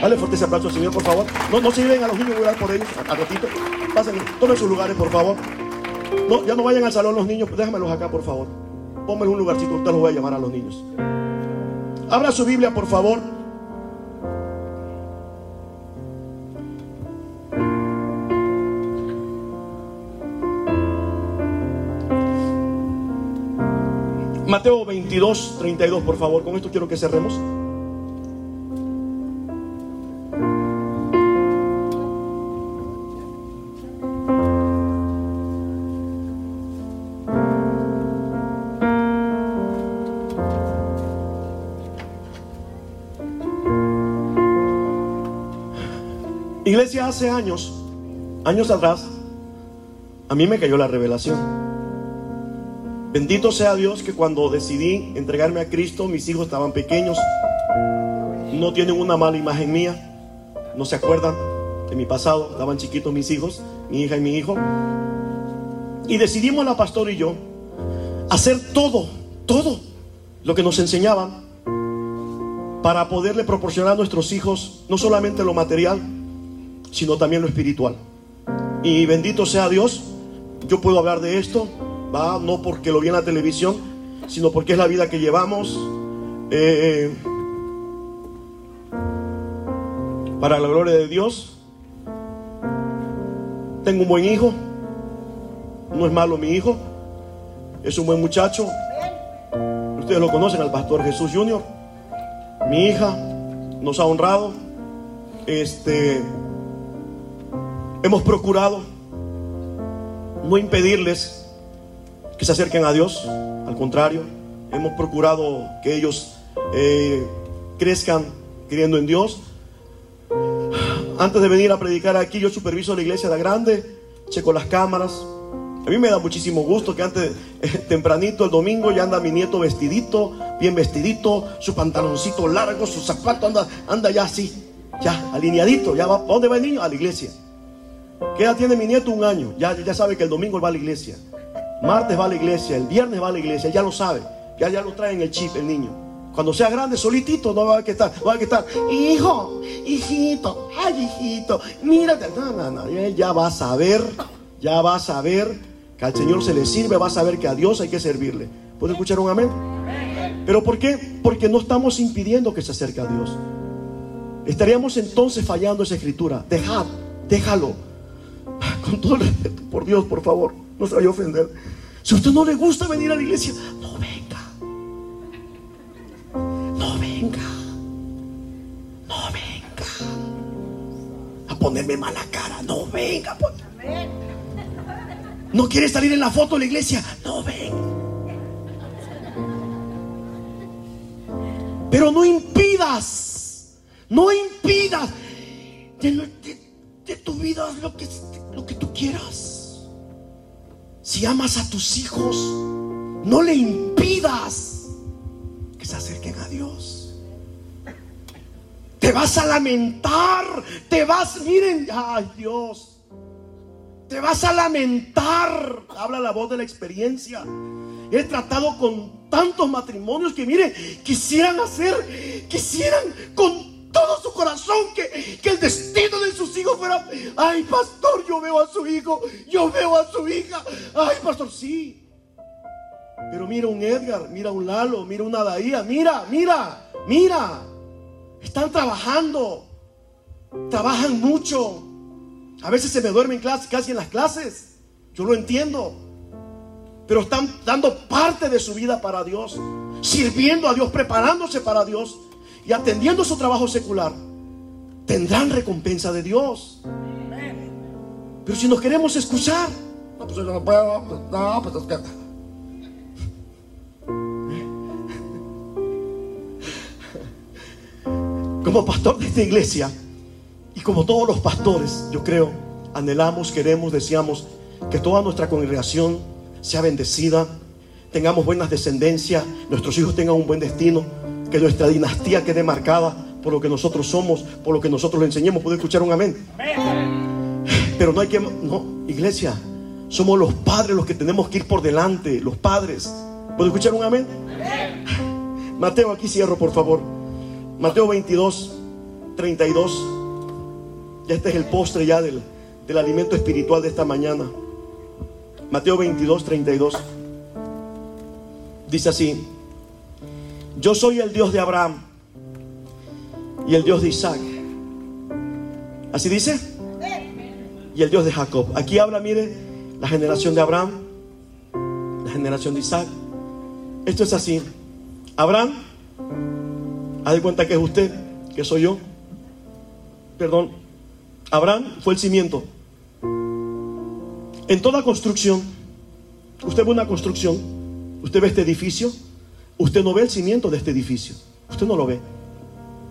Dale fuerte ese aplauso al Señor, por favor. No, no sirven a los niños, voy a dar por ellos. A ratito. Pasen, tomen sus lugares, por favor. No, ya no vayan al salón los niños, déjamelos acá, por favor. Pónganme un lugarcito, usted los voy a llamar a los niños. Abra su Biblia, por favor. Mateo 22, 32, por favor. Con esto quiero que cerremos. Hace años, años atrás, a mí me cayó la revelación. Bendito sea Dios que cuando decidí entregarme a Cristo, mis hijos estaban pequeños, no tienen una mala imagen mía, no se acuerdan de mi pasado, estaban chiquitos mis hijos, mi hija y mi hijo. Y decidimos la pastor y yo hacer todo, todo lo que nos enseñaban para poderle proporcionar a nuestros hijos no solamente lo material, sino también lo espiritual. Y bendito sea Dios, yo puedo hablar de esto, ¿va? no porque lo vi en la televisión, sino porque es la vida que llevamos. Eh, para la gloria de Dios. Tengo un buen hijo, no es malo mi hijo, es un buen muchacho. Ustedes lo conocen al pastor Jesús Junior. Mi hija nos ha honrado. Este hemos procurado no impedirles que se acerquen a Dios, al contrario, hemos procurado que ellos eh, crezcan creyendo en Dios. Antes de venir a predicar aquí, yo superviso la iglesia de grande, checo las cámaras, a mí me da muchísimo gusto que antes, eh, tempranito el domingo, ya anda mi nieto vestidito, bien vestidito, su pantaloncito largo, su zapato, anda, anda ya así, ya alineadito, ya va, dónde va el niño? A la iglesia. ¿Qué edad tiene mi nieto? Un año. Ya, ya sabe que el domingo va a la iglesia. Martes va a la iglesia, el viernes va a la iglesia, ya lo sabe. Ya, ya lo trae en el chip el niño. Cuando sea grande, solitito, no va a que estar, va a que estar, hijo, hijito, ay hijito, mírate. No, no, no, él ya va a saber, ya va a saber que al Señor se le sirve, va a saber que a Dios hay que servirle. ¿Puede escuchar un amén? ¿Pero por qué? Porque no estamos impidiendo que se acerque a Dios. Estaríamos entonces fallando esa escritura. Dejad, déjalo. Con todo el respeto, por Dios, por favor, no se vaya a ofender. Si a usted no le gusta venir a la iglesia, no venga. No venga. No venga. A ponerme mala cara. No venga. Amén. ¿No quieres salir en la foto de la iglesia? No ven. Pero no impidas, no impidas. De, tu vida lo que, lo que tú quieras. Si amas a tus hijos, no le impidas que se acerquen a Dios. Te vas a lamentar, te vas, miren, ay Dios. Te vas a lamentar. Habla la voz de la experiencia. He tratado con tantos matrimonios que, mire, quisieran hacer, quisieran con todo su corazón que, que el destino de sus hijos fuera, ay, pastor, yo veo a su hijo, yo veo a su hija. Ay, pastor, sí. Pero mira un Edgar, mira un Lalo, mira una Daía, mira, mira, mira. Están trabajando, trabajan mucho. A veces se me duermen clase, casi en las clases. Yo lo entiendo. Pero están dando parte de su vida para Dios. Sirviendo a Dios, preparándose para Dios. Y atendiendo su trabajo secular. Tendrán recompensa de Dios. Pero si nos queremos escuchar. No, pues no puedo. No, pues es que... Como pastor de esta iglesia y como todos los pastores, yo creo, anhelamos, queremos, deseamos que toda nuestra congregación sea bendecida, tengamos buenas descendencias, nuestros hijos tengan un buen destino, que nuestra dinastía quede marcada por lo que nosotros somos, por lo que nosotros le enseñemos. ¿Puede escuchar un amén? Pero no hay que, no, iglesia, somos los padres los que tenemos que ir por delante, los padres. ¿Puede escuchar un amén? Mateo, aquí cierro, por favor. Mateo 22, 32. Ya este es el postre ya del, del alimento espiritual de esta mañana. Mateo 22, 32. Dice así, yo soy el Dios de Abraham y el Dios de Isaac. ¿Así dice? Y el Dios de Jacob. Aquí habla, mire, la generación de Abraham, la generación de Isaac. Esto es así. Abraham, haz de cuenta que es usted, que soy yo. Perdón, Abraham fue el cimiento. En toda construcción, usted ve una construcción, usted ve este edificio, usted no ve el cimiento de este edificio, usted no lo ve.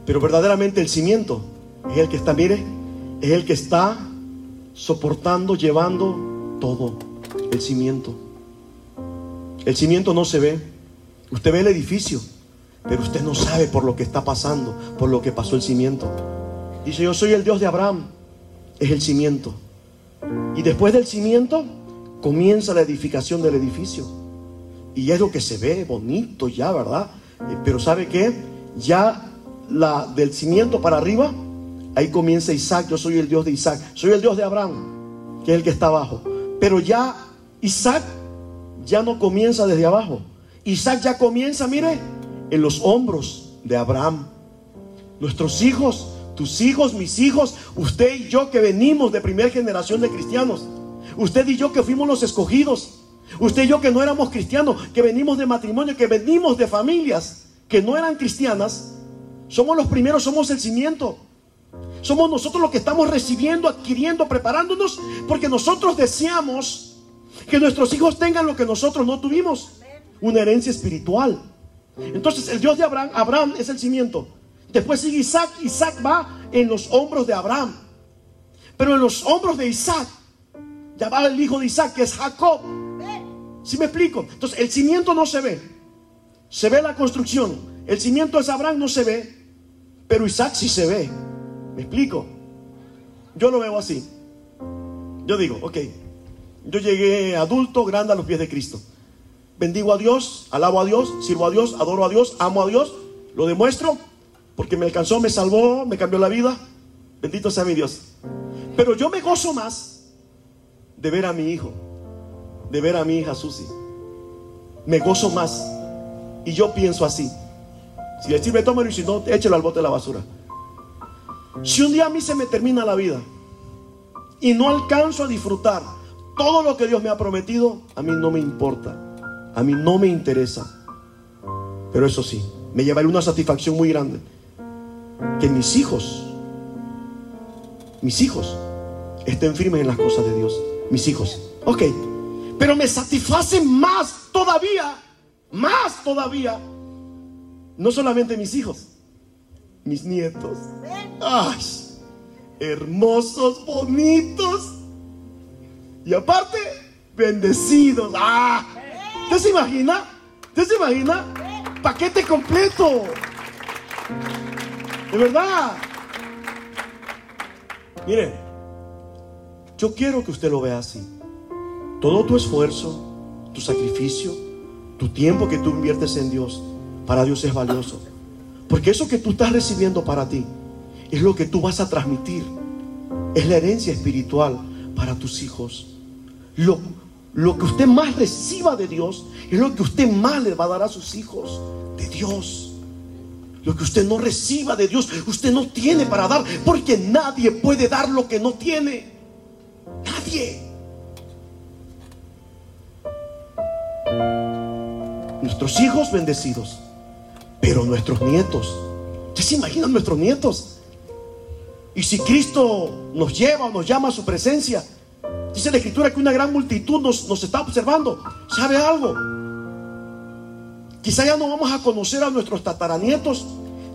Pero verdaderamente el cimiento es el que está, mire, es el que está soportando, llevando todo, el cimiento. El cimiento no se ve. Usted ve el edificio, pero usted no sabe por lo que está pasando, por lo que pasó el cimiento. Dice, yo soy el Dios de Abraham. Es el cimiento. Y después del cimiento comienza la edificación del edificio. Y es lo que se ve bonito ya, ¿verdad? Eh, pero ¿sabe qué? Ya la del cimiento para arriba, ahí comienza Isaac. Yo soy el Dios de Isaac. Soy el Dios de Abraham, que es el que está abajo. Pero ya Isaac ya no comienza desde abajo. Isaac ya comienza, mire, en los hombros de Abraham. Nuestros hijos, tus hijos, mis hijos, usted y yo que venimos de primera generación de cristianos. Usted y yo que fuimos los escogidos. Usted y yo que no éramos cristianos, que venimos de matrimonio, que venimos de familias que no eran cristianas. Somos los primeros, somos el cimiento. Somos nosotros los que estamos recibiendo, adquiriendo, preparándonos, porque nosotros deseamos que nuestros hijos tengan lo que nosotros no tuvimos, una herencia espiritual. Entonces el Dios de Abraham, Abraham es el cimiento. Después sigue Isaac, Isaac va en los hombros de Abraham. Pero en los hombros de Isaac, ya va el hijo de Isaac, que es Jacob. ¿Sí me explico? Entonces el cimiento no se ve. Se ve la construcción. El cimiento es Abraham, no se ve. Pero Isaac sí se ve. ¿Me explico? Yo lo veo así. Yo digo, ok, yo llegué adulto, grande a los pies de Cristo. Bendigo a Dios, alabo a Dios, sirvo a Dios, adoro a Dios, amo a Dios, lo demuestro porque me alcanzó, me salvó, me cambió la vida. Bendito sea mi Dios. Pero yo me gozo más de ver a mi hijo, de ver a mi hija Susi. Me gozo más. Y yo pienso así. Si le sirve, tómalo y si no, échelo al bote de la basura. Si un día a mí se me termina la vida y no alcanzo a disfrutar todo lo que Dios me ha prometido, a mí no me importa. A mí no me interesa. Pero eso sí, me llevaré una satisfacción muy grande. Que mis hijos, mis hijos, estén firmes en las cosas de Dios. Mis hijos. Ok. Pero me satisface más todavía, más todavía, no solamente mis hijos, mis nietos. Ay, hermosos, bonitos. Y aparte, bendecidos. Ah, ¿Usted se imagina? ¿Usted se imagina? Paquete completo. De verdad. Mire, yo quiero que usted lo vea así. Todo tu esfuerzo, tu sacrificio, tu tiempo que tú inviertes en Dios, para Dios es valioso. Porque eso que tú estás recibiendo para ti es lo que tú vas a transmitir. Es la herencia espiritual para tus hijos. Lo, lo que usted más reciba de Dios es lo que usted más le va a dar a sus hijos de Dios. Lo que usted no reciba de Dios, usted no tiene para dar, porque nadie puede dar lo que no tiene. Nadie. Nuestros hijos bendecidos, pero nuestros nietos. ¿Usted se imaginan nuestros nietos? Y si Cristo nos lleva o nos llama a su presencia, dice la escritura que una gran multitud nos, nos está observando. ¿Sabe algo? Quizá ya no vamos a conocer a nuestros tataranietos.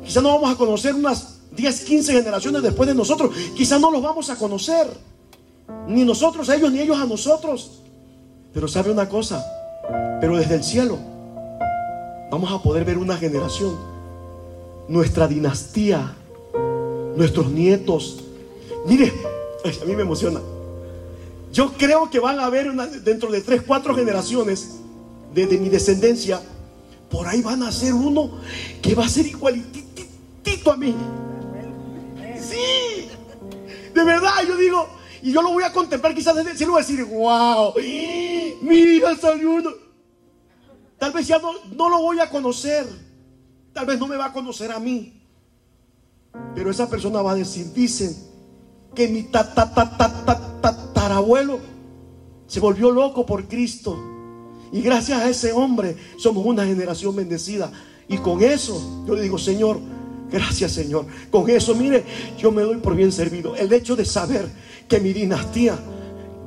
Quizá no vamos a conocer unas 10, 15 generaciones después de nosotros. Quizá no los vamos a conocer. Ni nosotros a ellos, ni ellos a nosotros. Pero sabe una cosa. Pero desde el cielo vamos a poder ver una generación. Nuestra dinastía. Nuestros nietos. Mire, a mí me emociona. Yo creo que van a haber dentro de 3, 4 generaciones de, de mi descendencia por ahí van a ser uno que va a ser igualitito a mí. Sí, de verdad, yo digo, y yo lo voy a contemplar quizás desde el cielo a decir, wow, mira, salió uno. Tal vez ya no, no lo voy a conocer, tal vez no me va a conocer a mí. Pero esa persona va a decir, dicen que mi tatarabuelo se volvió loco por Cristo. Y gracias a ese hombre somos una generación bendecida. Y con eso yo le digo, Señor, gracias Señor. Con eso, mire, yo me doy por bien servido. El hecho de saber que mi dinastía,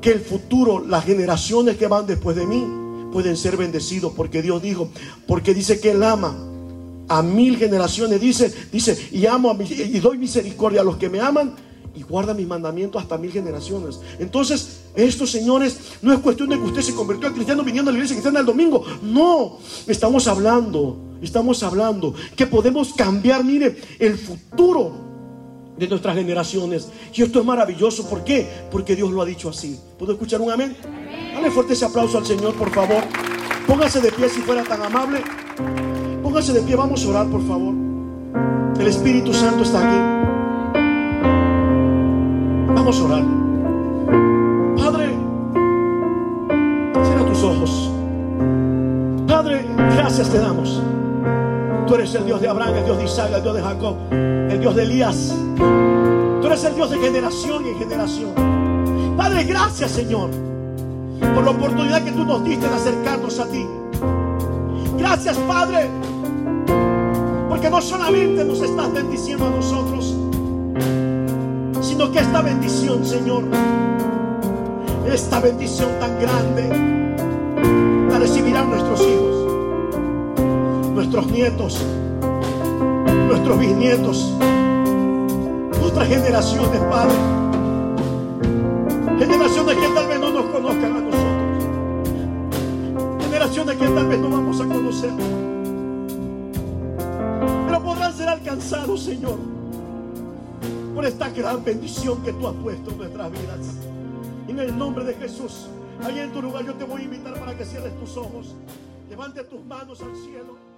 que el futuro, las generaciones que van después de mí, pueden ser bendecidos. Porque Dios dijo, porque dice que Él ama a mil generaciones. Dice, dice, y amo a y doy misericordia a los que me aman y guarda mis mandamientos hasta mil generaciones. Entonces, Esto, señores, no es cuestión de que usted se convirtió al cristiano viniendo a la iglesia cristiana el domingo. No, estamos hablando, estamos hablando que podemos cambiar, mire, el futuro de nuestras generaciones. Y esto es maravilloso. ¿Por qué? Porque Dios lo ha dicho así. ¿Puedo escuchar un amén? Dale fuerte ese aplauso al Señor, por favor. Póngase de pie si fuera tan amable. Póngase de pie, vamos a orar, por favor. El Espíritu Santo está aquí. Vamos a orar. Padre, cierra tus ojos. Padre, gracias te damos. Tú eres el Dios de Abraham, el Dios de Isaac, el Dios de Jacob, el Dios de Elías. Tú eres el Dios de generación y en generación. Padre, gracias Señor por la oportunidad que tú nos diste de acercarnos a ti. Gracias Padre, porque no solamente nos estás bendiciendo a nosotros, sino que esta bendición, Señor, esta bendición tan grande, la recibirán nuestros hijos, nuestros nietos, nuestros bisnietos, otras generaciones, Padre. Generaciones que tal vez no nos conozcan a nosotros. Generaciones que tal vez no vamos a conocer. Pero podrán ser alcanzados, Señor, por esta gran bendición que tú has puesto en nuestras vidas. En el nombre de Jesús, ahí en tu lugar yo te voy a invitar para que cierres tus ojos. Levante tus manos al cielo.